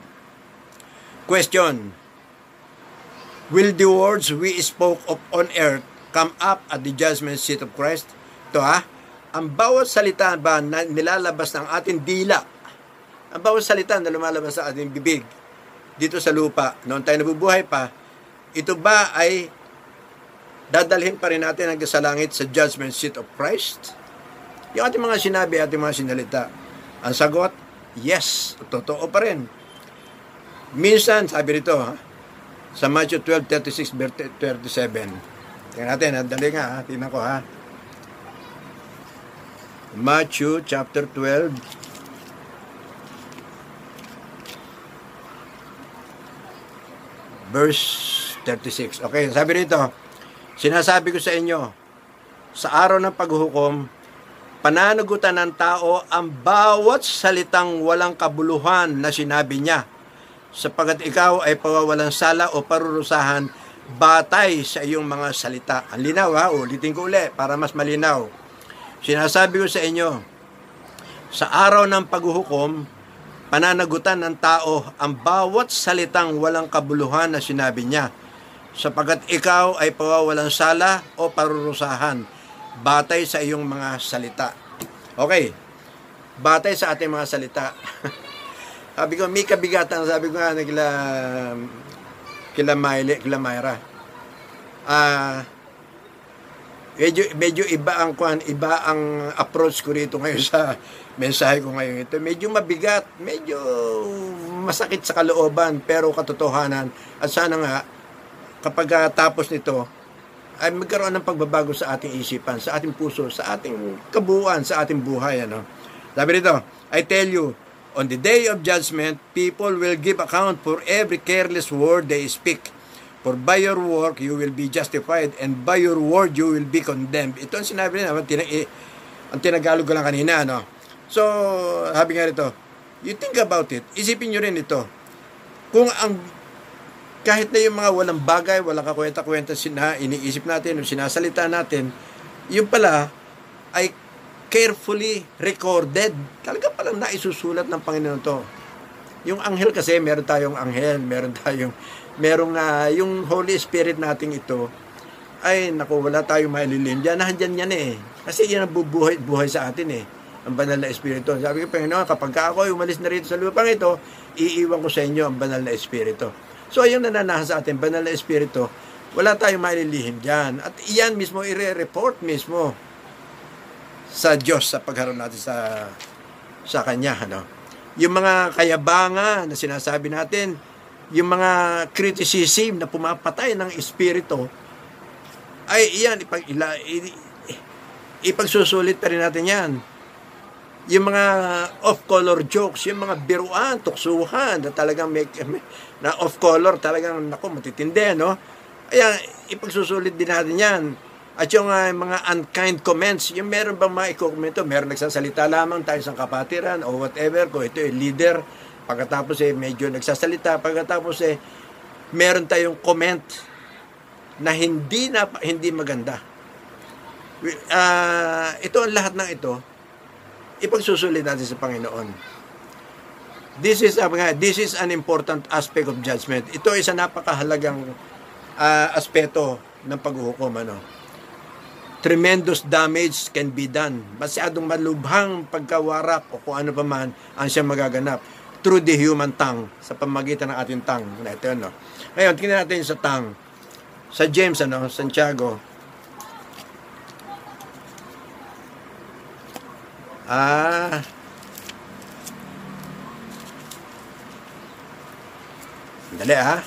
Question. Will the words we spoke of on earth come up at the judgment seat of Christ? Ito ha, ang bawat salita ba na nilalabas ng ating dila, ang bawat salita na lumalabas sa ating bibig, dito sa lupa, noon tayo nabubuhay pa, ito ba ay dadalhin pa rin natin hanggang sa langit sa judgment seat of Christ? Yung ating mga sinabi, ating mga sinalita. Ang sagot, yes, totoo pa rin. Minsan, sabi rito, ha, sa Matthew 12, 36, 37. Tingnan natin, dali nga, ha, tingnan ko, ha. Matthew chapter 12, verse 36. Okay, sabi rito, Sinasabi ko sa inyo, sa araw ng paghuhukom, pananagutan ng tao ang bawat salitang walang kabuluhan na sinabi niya, sapagat ikaw ay pawawalang sala o parurusahan batay sa iyong mga salita. Ang linaw ha, ulitin ko uli para mas malinaw. Sinasabi ko sa inyo, sa araw ng paghuhukom, pananagutan ng tao ang bawat salitang walang kabuluhan na sinabi niya sapagat ikaw ay pawawalang sala o parurusahan batay sa iyong mga salita. Okay, batay sa ating mga salita. sabi ko, may kabigatan, sabi ko nga na kila, kila, Miley, kila Myra. Ah, uh, medyo, medyo iba ang kwan, iba ang approach ko rito ngayon sa mensahe ko ngayon ito. Medyo mabigat, medyo masakit sa kalooban, pero katotohanan. At sana nga, kapag uh, tapos nito, ay magkaroon ng pagbabago sa ating isipan, sa ating puso, sa ating kabuuan, sa ating buhay. Ano? Sabi nito, I tell you, on the day of judgment, people will give account for every careless word they speak. For by your work, you will be justified, and by your word, you will be condemned. Ito ang sinabi nila, tina- ang tinagalog ko lang kanina. Ano? So, sabi nga rito, you think about it, isipin nyo rin ito. Kung ang kahit na yung mga walang bagay, walang kakwenta-kwenta sina, iniisip natin, sinasalita natin, yung pala ay carefully recorded. Talaga palang naisusulat ng Panginoon to. Yung anghel kasi, meron tayong anghel, meron tayong, merong uh, yung Holy Spirit nating ito, ay naku, wala tayong maililim. Diyan, nandiyan yan eh. Kasi yan ang bubuhay, buhay sa atin eh. Ang banal na Espiritu. Sabi ko, Panginoon, kapag ako ay umalis na rito sa lupang ito, iiwan ko sa inyo ang banal na Espiritu. So, yung nananahan sa atin, banal na Espiritu, wala tayong maililihim dyan. At iyan mismo, i-report mismo sa Diyos sa pagharap natin sa sa Kanya. Ano? Yung mga kayabangan na sinasabi natin, yung mga criticism na pumapatay ng Espiritu, ay iyan, ipag, ila, ipagsusulit pa rin natin yan. Yung mga off-color jokes, yung mga biruan, tuksuhan, na talagang may, na off-color, talagang, nako, matitindi, no? Ayan, ipagsusulit din natin yan. At yung uh, mga unkind comments, yung meron bang mga i-komento, meron nagsasalita lamang tayo sa kapatiran o whatever, kung ito ay leader, pagkatapos eh medyo nagsasalita, pagkatapos eh meron tayong comment na hindi na hindi maganda. Uh, ito ang lahat ng ito ipagsusulit natin sa Panginoon. This is uh, this is an important aspect of judgment. Ito ay isa napakahalagang uh, aspeto ng paghuhukom ano. Tremendous damage can be done. Masyadong malubhang pagkawarap o kung ano pa man ang siyang magaganap through the human tongue sa pamagitan ng ating tongue. Ito, no? Ngayon, tingnan natin sa tongue sa James ano, Santiago. Ah. Dali ah.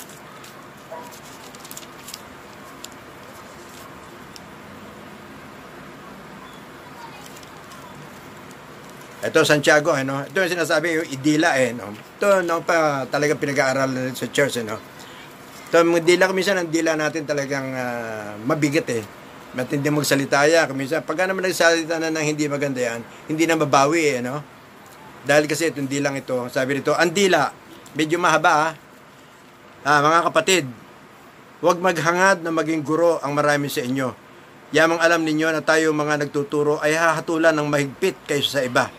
Ito Santiago, ano? Ito yung sinasabi yung idila eh, no? Ito no pa talaga pinag-aaralan sa church, eh, no? So, mga dila minsan, ang dila natin talagang uh, mabigat eh. Matindi magsalita ya. Minsan, pag naman nagsalita na ng hindi maganda yan, hindi na mabawi eh, no? Dahil kasi itong dilang ito, sabi nito, ang dila, medyo mahaba ah. Ah mga kapatid, huwag maghangad na maging guro ang marami sa inyo. Yamang alam ninyo na tayo mga nagtuturo ay hahatulan ng mahigpit kaysa sa iba.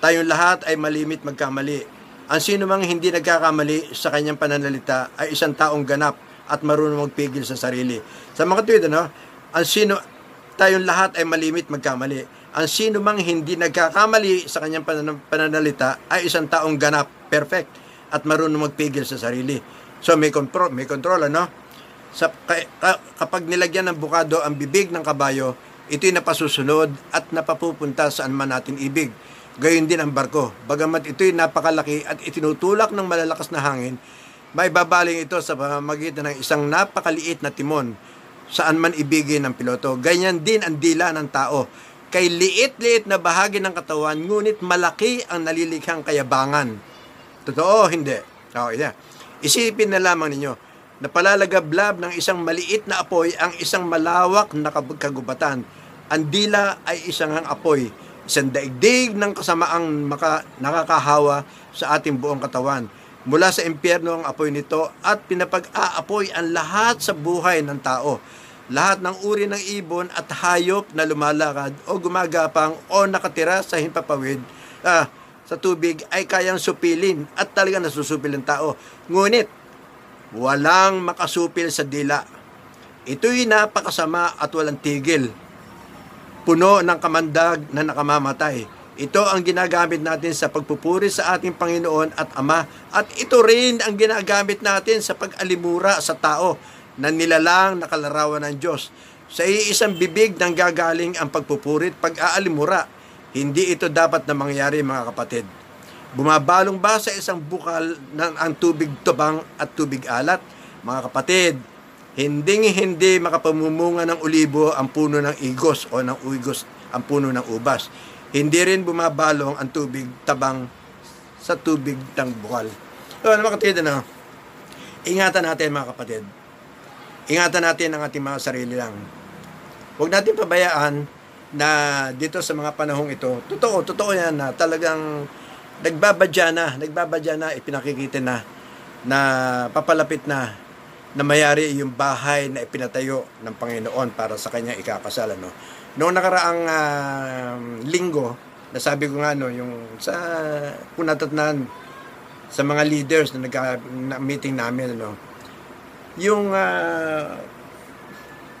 Tayong lahat ay malimit magkamali ang sino mang hindi nagkakamali sa kanyang pananalita ay isang taong ganap at marunong magpigil sa sarili. Sa mga tuwid, ano, ang sino, tayong lahat ay malimit magkamali. Ang sino mang hindi nagkakamali sa kanyang pananalita ay isang taong ganap, perfect, at marunong magpigil sa sarili. So may control, may control ano? Sa, kapag nilagyan ng bukado ang bibig ng kabayo, ito'y napasusunod at napapupunta saan man natin ibig. Gayon din ang barko. Bagamat ito'y napakalaki at itinutulak ng malalakas na hangin, may babaling ito sa pamamagitan ng isang napakaliit na timon saan man ibigin ng piloto. Ganyan din ang dila ng tao. Kay liit-liit na bahagi ng katawan, ngunit malaki ang nalilikhang kayabangan. Totoo, hindi. Okay, yeah. Isipin na lamang ninyo, na palalagablab ng isang maliit na apoy ang isang malawak na kagubatan. Ang dila ay isang apoy isang daigdig ng kasamaang maka, nakakahawa sa ating buong katawan. Mula sa impyerno ang apoy nito at pinapag-aapoy ang lahat sa buhay ng tao. Lahat ng uri ng ibon at hayop na lumalakad o gumagapang o nakatira sa himpapawid ah, sa tubig ay kayang supilin at talaga nasusupil ng tao. Ngunit, walang makasupil sa dila. Ito'y napakasama at walang tigil puno ng kamandag na nakamamatay. Ito ang ginagamit natin sa pagpupuri sa ating Panginoon at Ama at ito rin ang ginagamit natin sa pag-alimura sa tao na nilalang na kalarawan ng Diyos. Sa iisang bibig nang gagaling ang pagpupuri at pag-aalimura. Hindi ito dapat na mangyari mga kapatid. Bumabalong ba sa isang bukal ng ang tubig tubang at tubig alat? Mga kapatid, hindi hindi makapamumunga ng ulibo ang puno ng igos o ng uigos ang puno ng ubas. Hindi rin bumabalong ang tubig tabang sa tubig ng bukal. So, ano mga kapatid, ano? Ingatan natin mga kapatid. Ingatan natin ang ating mga sarili lang. Huwag natin pabayaan na dito sa mga panahong ito, totoo, totoo yan na talagang nagbabadya na, nagbabadya na, ipinakikita na, na papalapit na na mayari yung bahay na ipinatayo ng Panginoon para sa kanyang ikakasal. Ano? Noong nakaraang uh, linggo, nasabi ko nga no, yung sa punatatnan sa mga leaders na nag-meeting namin, ano, yung uh,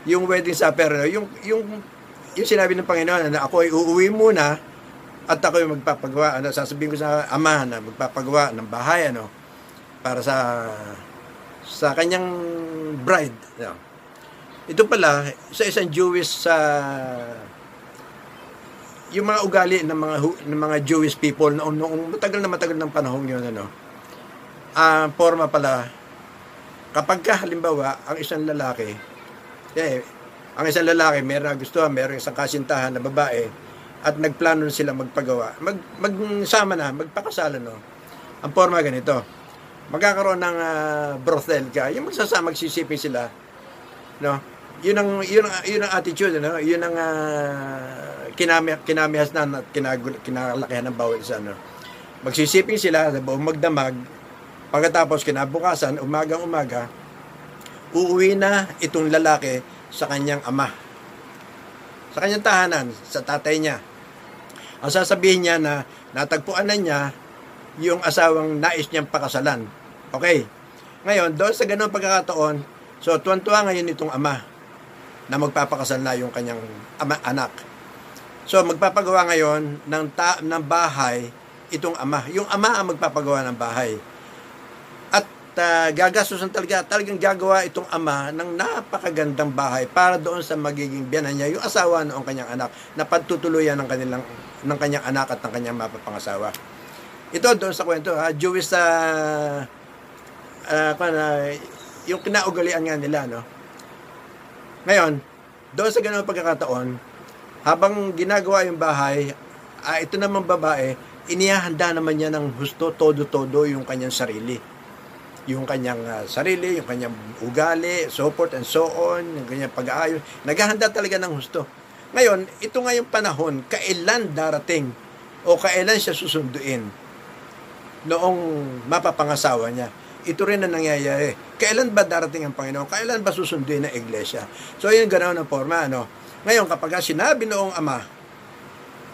yung wedding supper, yung, yung, yung sinabi ng Panginoon na ako ay uuwi muna at ako ay magpapagawa, ano, sasabihin ko sa ama na magpapagawa ng bahay, ano, para sa sa kanyang bride. Know. Ito pala, sa isang Jewish sa uh, yung mga ugali ng mga ng mga Jewish people noong, noong matagal na matagal ng panahon yun ano. Ah, uh, forma pala kapag ka halimbawa ang isang lalaki eh, ang isang lalaki meron gusto, meron isang kasintahan na babae at nagplano na sila magpagawa. Mag magsama na, magpakasalan no. Ang forma ganito magkakaroon ng uh, brothel ka, yung magsasama, magsisipin sila, no? Yun ang, yun ang, yun ang attitude, no? Yun ang uh, kinami, kinamihas na at kinalakihan ng bawat isa, no? Magsisipin sila, buong magdamag, pagkatapos kinabukasan, umagang-umaga, uuwi na itong lalaki sa kanyang ama. Sa kanyang tahanan, sa tatay niya. Ang sasabihin niya na natagpuan na niya yung asawang nais niyang pakasalan Okay. Ngayon, doon sa ganung pagkakataon, so tuwan-tuwa ngayon itong ama na magpapakasal na yung kanyang ama, anak. So magpapagawa ngayon ng, ta- ng bahay itong ama. Yung ama ang magpapagawa ng bahay. Uh, gagastusan talaga, talagang gagawa itong ama ng napakagandang bahay para doon sa magiging biyanan niya, yung asawa noong kanyang anak, na pagtutuluyan ng, kanilang, ng kanyang anak at ng kanyang mapapangasawa. Ito doon sa kwento, ha, Jewish sa uh, uh, yung kinaugalian nga nila, no? Ngayon, doon sa ganung pagkakataon, habang ginagawa yung bahay, uh, ito naman babae, inihahanda naman niya ng husto, todo-todo yung kanyang sarili. Yung kanyang uh, sarili, yung kanyang ugali, so forth and so on, yung kanyang pag-aayos. Naghahanda talaga ng husto. Ngayon, ito nga yung panahon, kailan darating o kailan siya susunduin noong mapapangasawa niya ito rin ang nangyayari. Kailan ba darating ang Panginoon? Kailan ba susunduin ng iglesia? So, yun ganoon ang forma. Ano? Ngayon, kapag sinabi noong ama,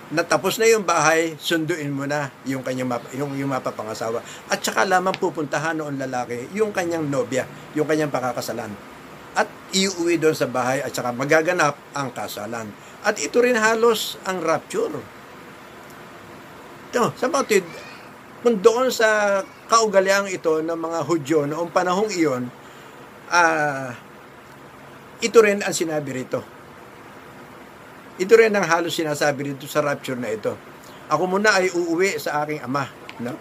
na tapos na yung bahay, sunduin mo na yung kanyang map, yung, yung mapapangasawa. At saka lamang pupuntahan noon lalaki yung kanyang nobya, yung kanyang pakakasalan. At iuwi doon sa bahay at saka magaganap ang kasalan. At ito rin halos ang rapture. Ito, sa batid, kung doon sa kaugalian ito ng mga Hudyo noong panahong iyon, uh, ito rin ang sinabi rito. Ito rin ang halos sinasabi rito sa rapture na ito. Ako muna ay uuwi sa aking ama. No?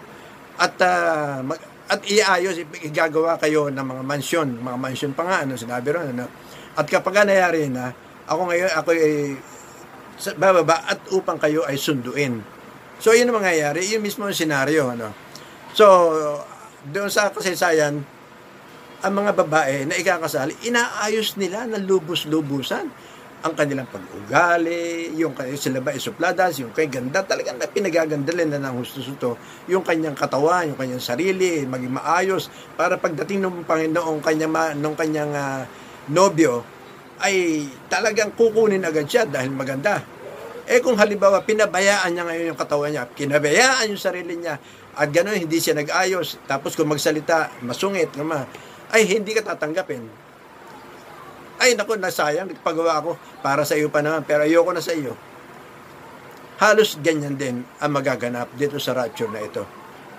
At, uh, mag, at iayos, igagawa kayo ng mga mansyon. Mga mansyon pa nga, ano, sinabi ron. Ano? At kapag nangyari na, ako ngayon, ako ay bababa at upang kayo ay sunduin So, yun ang mangyayari. Yung mismo ang senaryo. Ano? So, doon sa kasaysayan, ang mga babae na ikakasal, inaayos nila ng lubos-lubusan ang kanilang pag-ugali, yung sila ba isupladas, yung kay ganda, talagang na pinagagandalin na ng husto-suto, yung kanyang katawan, yung kanyang sarili, maging maayos, para pagdating ng Panginoong kanyang, ng kanyang uh, nobyo, ay talagang kukunin agad siya dahil maganda. Eh kung halimbawa pinabayaan niya ngayon yung katawan niya, kinabayaan yung sarili niya, at gano'n hindi siya nag-ayos, tapos kung magsalita, masungit naman, ay hindi ka tatanggapin. Ay naku, nasayang, pagawa ako para sa iyo pa naman, pero ayoko na sa iyo. Halos ganyan din ang magaganap dito sa rapture na ito.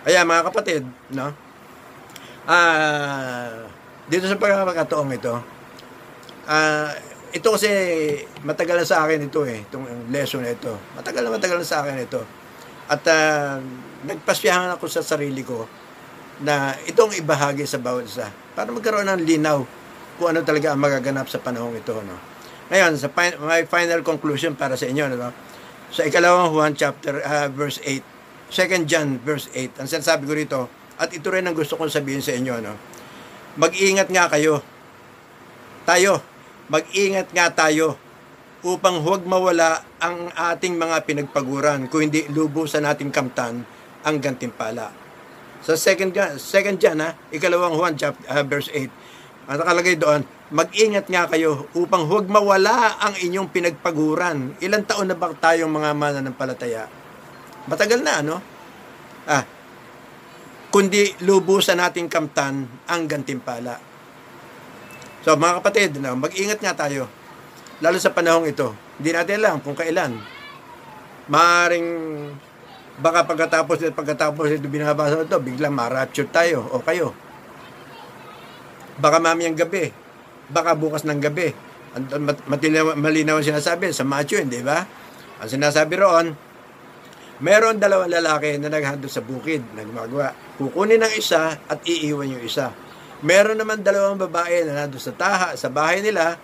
Kaya mga kapatid, no? Ah, dito sa pagkakataong ito, ah, ito kasi matagal na sa akin ito eh, itong lesson na ito. Matagal na matagal na sa akin ito. At uh, nagpasyahan ako sa sarili ko na itong ibahagi sa bawat isa para magkaroon ng linaw kung ano talaga ang magaganap sa panahong ito. No? Ngayon, sa fi- my final conclusion para sa inyo, no? sa ikalawang Juan chapter uh, verse 8, 2 John verse 8, ang sinasabi ko rito, at ito rin ang gusto kong sabihin sa inyo, no? mag-ingat nga kayo. Tayo, mag-ingat nga tayo upang huwag mawala ang ating mga pinagpaguran kung hindi lubusan nating kamtan ang gantimpala. Sa second, second John, ha, ikalawang Juan, chapter, uh, verse 8, Ang nakalagay doon, mag-ingat nga kayo upang huwag mawala ang inyong pinagpaguran. Ilang taon na ba tayong mga mananampalataya? Matagal na, ano? Ah, kundi lubusan nating kamtan ang gantimpala. So mga kapatid, mag-ingat nga tayo. Lalo sa panahong ito. Hindi natin alam kung kailan. Maaring baka pagkatapos at pagkatapos ito binabasa ito, biglang ma-rapture tayo o kayo. Baka mamayang gabi. Baka bukas ng gabi. Matinaw, malinaw ang sinasabi sa Matthew, hindi ba? Ang sinasabi roon, meron dalawang lalaki na naghando sa bukid na. Kukunin ng isa at iiwan yung isa. Meron naman dalawang babae na nando sa taha, sa bahay nila,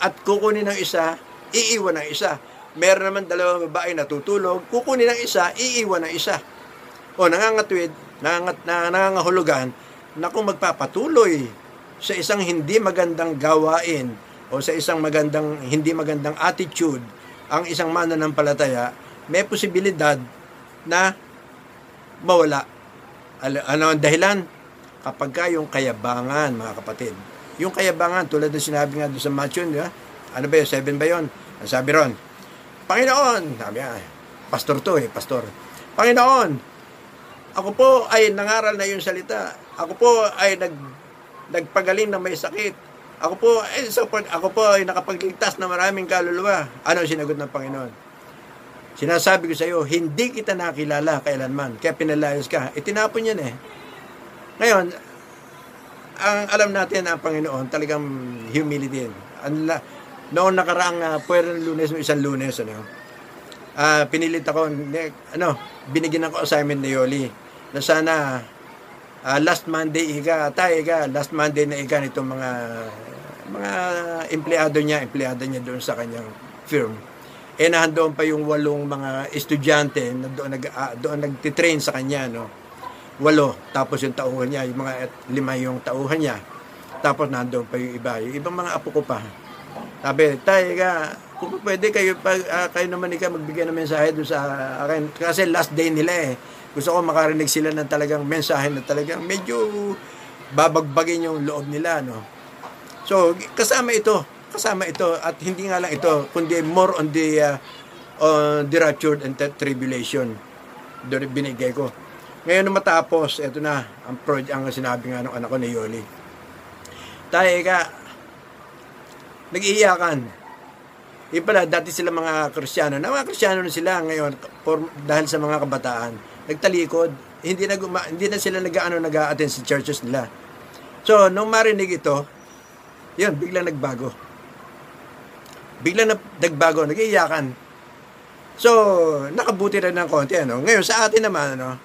at kukunin ng isa, iiwan ng isa. Meron naman dalawang babae na tutulog, kukunin ng isa, iiwan ng isa. O nangangatwid, nangangat, nangangahulugan na kung magpapatuloy sa isang hindi magandang gawain o sa isang magandang hindi magandang attitude ang isang mananampalataya, may posibilidad na mawala. Ano ang dahilan? Kapag ka yung kayabangan, mga kapatid. Yung kayabangan, tulad ng sinabi nga doon sa Matthew, di ba? Ano ba yun? Seven ba yun? Ang sabi ron, Panginoon, sabi nga, pastor to eh, pastor. Panginoon, ako po ay nangaral na yung salita. Ako po ay nag nagpagaling na may sakit. Ako po, eh, support, ako po ay nakapagligtas na maraming kaluluwa. Ano sinagot ng Panginoon? Sinasabi ko sa iyo, hindi kita nakilala kailanman, kaya pinalayas ka. Itinapon yan eh. Ngayon, ang alam natin ang Panginoon, talagang humility. Ang la, noon nakaraang uh, puwerang lunes, isang lunes, ano, uh, pinilit ako, ano, binigyan ako assignment ni Yoli na sana uh, last Monday iga, tayo iga, last Monday na iga nitong mga mga empleyado niya, empleyado niya doon sa kanyang firm. Eh nahandoon pa yung walong mga estudyante na doon nag uh, doon nagtitrain sa kanya, no. Walo, tapos yung tauhan niya, yung mga lima yung tauhan niya. Tapos nandoon pa yung iba, yung ibang mga apo ko pa. Sabi, tayo ka, kung pwede kayo, pag, uh, kayo naman ikaw magbigay ng mensahe doon sa akin. Kasi last day nila eh gusto ko makarinig sila ng talagang mensahe na talagang medyo babagbagin yung loob nila, no? So, kasama ito, kasama ito at hindi nga lang ito, kundi more on the uh, on the raptured and tribulation. Doon binigay ko. Ngayon matapos, ito na ang project ang sinabi nga ng anak ko ni Yoli. Tayo ka nag-iiyakan. Yung pala, dati sila mga Kristiyano. Na mga Kristiyano na sila ngayon for, dahil sa mga kabataan nagtalikod. Hindi na, hindi na sila nag-ano, nag-attend sa churches nila. So, nung marinig ito, yun, biglang nagbago. Biglang na, nagbago, nag-iiyakan. So, nakabuti rin ng konti. Ano? Ngayon, sa atin naman, ano,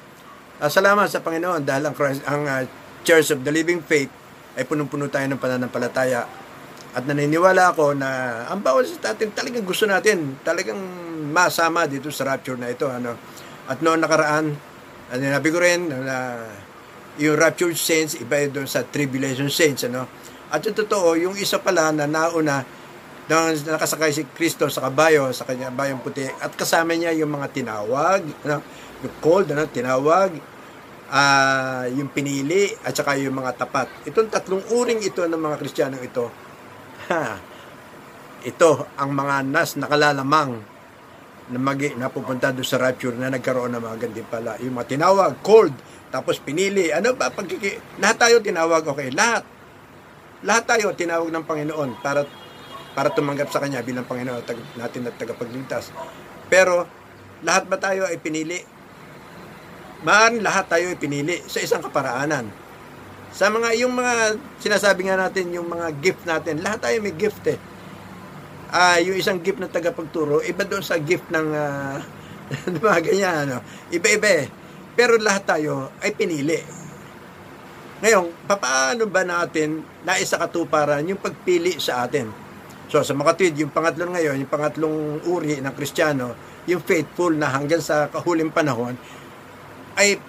uh, salamat sa Panginoon dahil ang, Christ, ang uh, Church of the Living Faith ay punong-puno tayo ng pananampalataya. At naniniwala ako na ang bawat sa atin talagang gusto natin, talagang masama dito sa rapture na ito. Ano? At noon nakaraan, ano nabi ko rin, na yung rapture saints, iba yun doon sa tribulation saints. Ano? At yung totoo, yung isa pala na nauna, nang nakasakay si Kristo sa kabayo, sa kanya bayang puti, at kasama niya yung mga tinawag, ano, yung called, ano, tinawag, uh, yung pinili, at saka yung mga tapat. Itong tatlong uring ito ng mga Kristiyanong ito, ha, ito ang mga nas nakalalamang na mag napupunta doon sa rapture na nagkaroon ng mga pala. Yung mga tinawag, cold, tapos pinili. Ano ba? Pagkiki, lahat tayo tinawag, okay, lahat. Lahat tayo tinawag ng Panginoon para para tumanggap sa Kanya bilang Panginoon tag, natin at tagapagligtas. Pero, lahat ba tayo ay pinili? Maaring lahat tayo ay pinili sa isang kaparaanan. Sa mga, yung mga, sinasabi nga natin, yung mga gift natin, lahat tayo may gift eh uh, yung isang gift ng tagapagturo, iba doon sa gift ng uh, mga ganyan, ano. Iba-iba eh. Pero lahat tayo ay pinili. Ngayon, paano ba natin naisa katuparan yung pagpili sa atin? So, sa makatwid, yung pangatlo ngayon, yung pangatlong uri ng Kristiyano, yung faithful na hanggang sa kahuling panahon, ay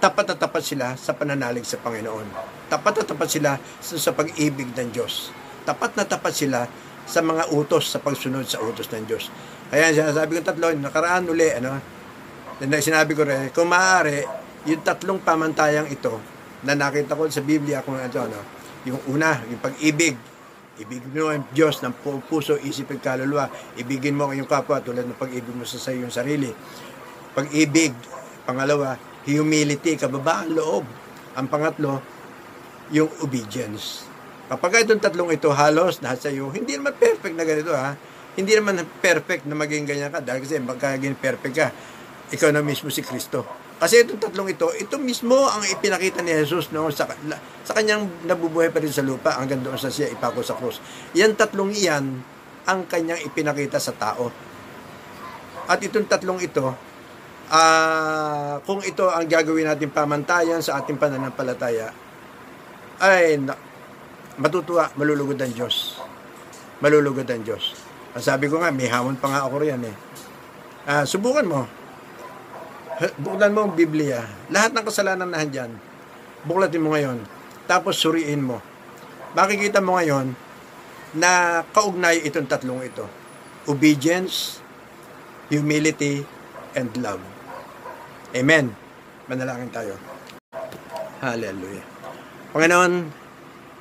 tapat na tapat sila sa pananalig sa Panginoon. Tapat na tapat sila sa pag-ibig ng Diyos tapat na tapat sila sa mga utos, sa pagsunod sa utos ng Diyos. Kaya sinasabi ko tatlo, nakaraan uli, ano, sinabi ko rin, kung maaari, yung tatlong pamantayang ito, na nakita ko sa Biblia kung ano, ano yung una, yung pag-ibig. Ibigin mo ang Diyos ng puso, isip at kaluluwa. Ibigin mo ang iyong kapwa tulad ng pag-ibig mo sa iyong sarili. Pag-ibig. Pangalawa, humility, kababaan loob. Ang pangatlo, yung obedience. Kapag itong tatlong ito halos lahat sa iyo, hindi naman perfect na ganito ha. Hindi naman perfect na maging ganyan ka dahil kasi magkaging perfect ka, ikaw na mismo si Kristo. Kasi itong tatlong ito, ito mismo ang ipinakita ni Jesus no, sa, sa kanyang nabubuhay pa rin sa lupa hanggang doon sa siya ipako sa krus. Yan tatlong iyan ang kanyang ipinakita sa tao. At itong tatlong ito, uh, kung ito ang gagawin natin pamantayan sa ating pananampalataya, ay matutuwa, malulugod ang Diyos. Malulugod ang Diyos. Ang sabi ko nga, may hamon pa nga ako riyan eh. Uh, subukan mo. Buklan mo ang Biblia. Lahat ng kasalanan na dyan, buklatin mo ngayon. Tapos suriin mo. Makikita mo ngayon na kaugnay itong tatlong ito. Obedience, humility, and love. Amen. Manalangin tayo. Hallelujah. Panginoon,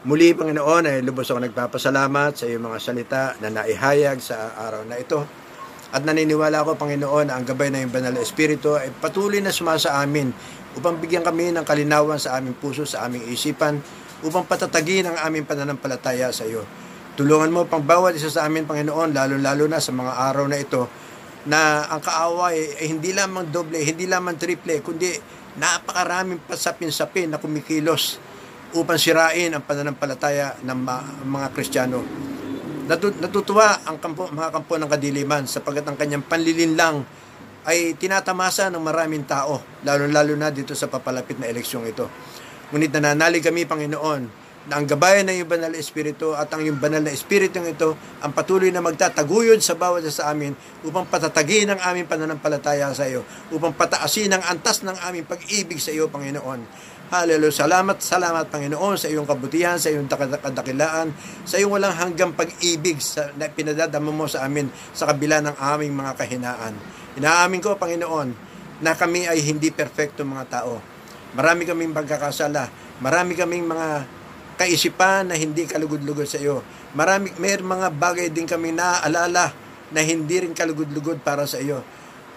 muli Panginoon ay lubos ako nagpapasalamat sa iyong mga salita na naihayag sa araw na ito. At naniniwala ako, Panginoon, na ang gabay na yung banal na Espiritu ay patuloy na sumasa amin upang bigyan kami ng kalinawan sa aming puso, sa aming isipan, upang patatagin ang aming pananampalataya sa iyo. Tulungan mo pang bawat isa sa amin, Panginoon, lalo-lalo na sa mga araw na ito, na ang kaaway ay hindi lamang doble, hindi lamang triple, kundi napakaraming pasapin-sapin na kumikilos upang sirain ang pananampalataya ng mga Kristiyano. Natutuwa ang kampo, mga kampo ng kadiliman sapagkat ang kanyang panlilinlang ay tinatamasa ng maraming tao, lalo-lalo na dito sa papalapit na eleksyong ito. Ngunit nananalig kami, Panginoon, na ang gabayan ng iyong banal na espiritu at ang iyong banal na espiritu ito ang patuloy na magtataguyod sa bawat sa amin upang patatagin ang aming pananampalataya sa iyo, upang pataasin ang antas ng aming pag-ibig sa iyo, Panginoon. Hallelujah. Salamat, salamat Panginoon sa iyong kabutihan, sa iyong kadakilaan, sa iyong walang hanggang pag-ibig sa, na pinadadama mo sa amin sa kabila ng aming mga kahinaan. Inaamin ko, Panginoon, na kami ay hindi perfecto mga tao. Marami kaming pagkakasala. Marami kaming mga kaisipan na hindi kalugod-lugod sa iyo. Marami, may mga bagay din kami naaalala na hindi rin kalugod-lugod para sa iyo.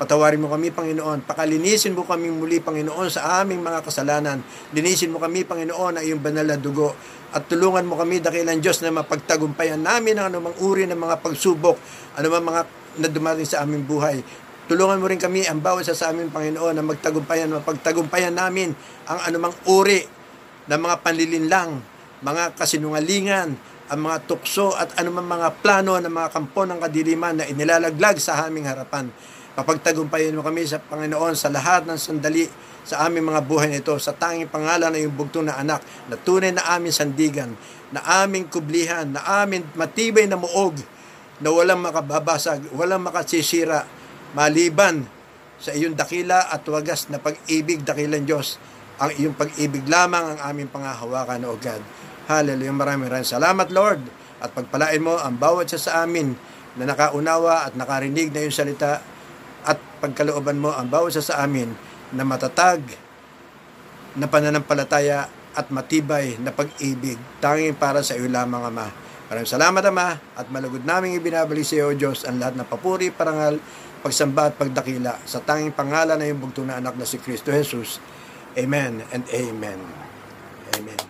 Patawarin mo kami, Panginoon. Pakalinisin mo kami muli, Panginoon, sa aming mga kasalanan. Linisin mo kami, Panginoon, na iyong banal na dugo. At tulungan mo kami, dakilang Diyos, na mapagtagumpayan namin ang anumang uri ng mga pagsubok, anumang mga na dumating sa aming buhay. Tulungan mo rin kami, ang bawat sa amin, Panginoon, na magtagumpayan, mapagtagumpayan namin ang anumang uri ng mga panlilinlang, mga kasinungalingan, ang mga tukso at anumang mga plano ng mga kampo ng kadiliman na inilalaglag sa aming harapan. Papagtagumpayin mo kami sa Panginoon sa lahat ng sandali sa aming mga buhay nito sa tanging pangalan ng iyong bugtong na anak na tunay na aming sandigan, na aming kublihan, na aming matibay na muog, na walang makababasag, walang makasisira, maliban sa iyong dakila at wagas na pag-ibig dakilan Diyos. Ang iyong pag-ibig lamang ang aming pangahawakan, O God. Hallelujah. Maraming maraming salamat, Lord. At pagpalain mo ang bawat sa sa amin na nakaunawa at nakarinig na iyong salita at pagkalooban mo ang bawat sa amin na matatag na pananampalataya at matibay na pag-ibig tanging para sa iyo lamang Ama. Maraming salamat Ama at malugod naming ibinabalik sa iyo Diyos ang lahat ng papuri, parangal, pagsamba at pagdakila sa tanging pangalan na iyong bugtong na anak na si Kristo Jesus. Amen and Amen. Amen.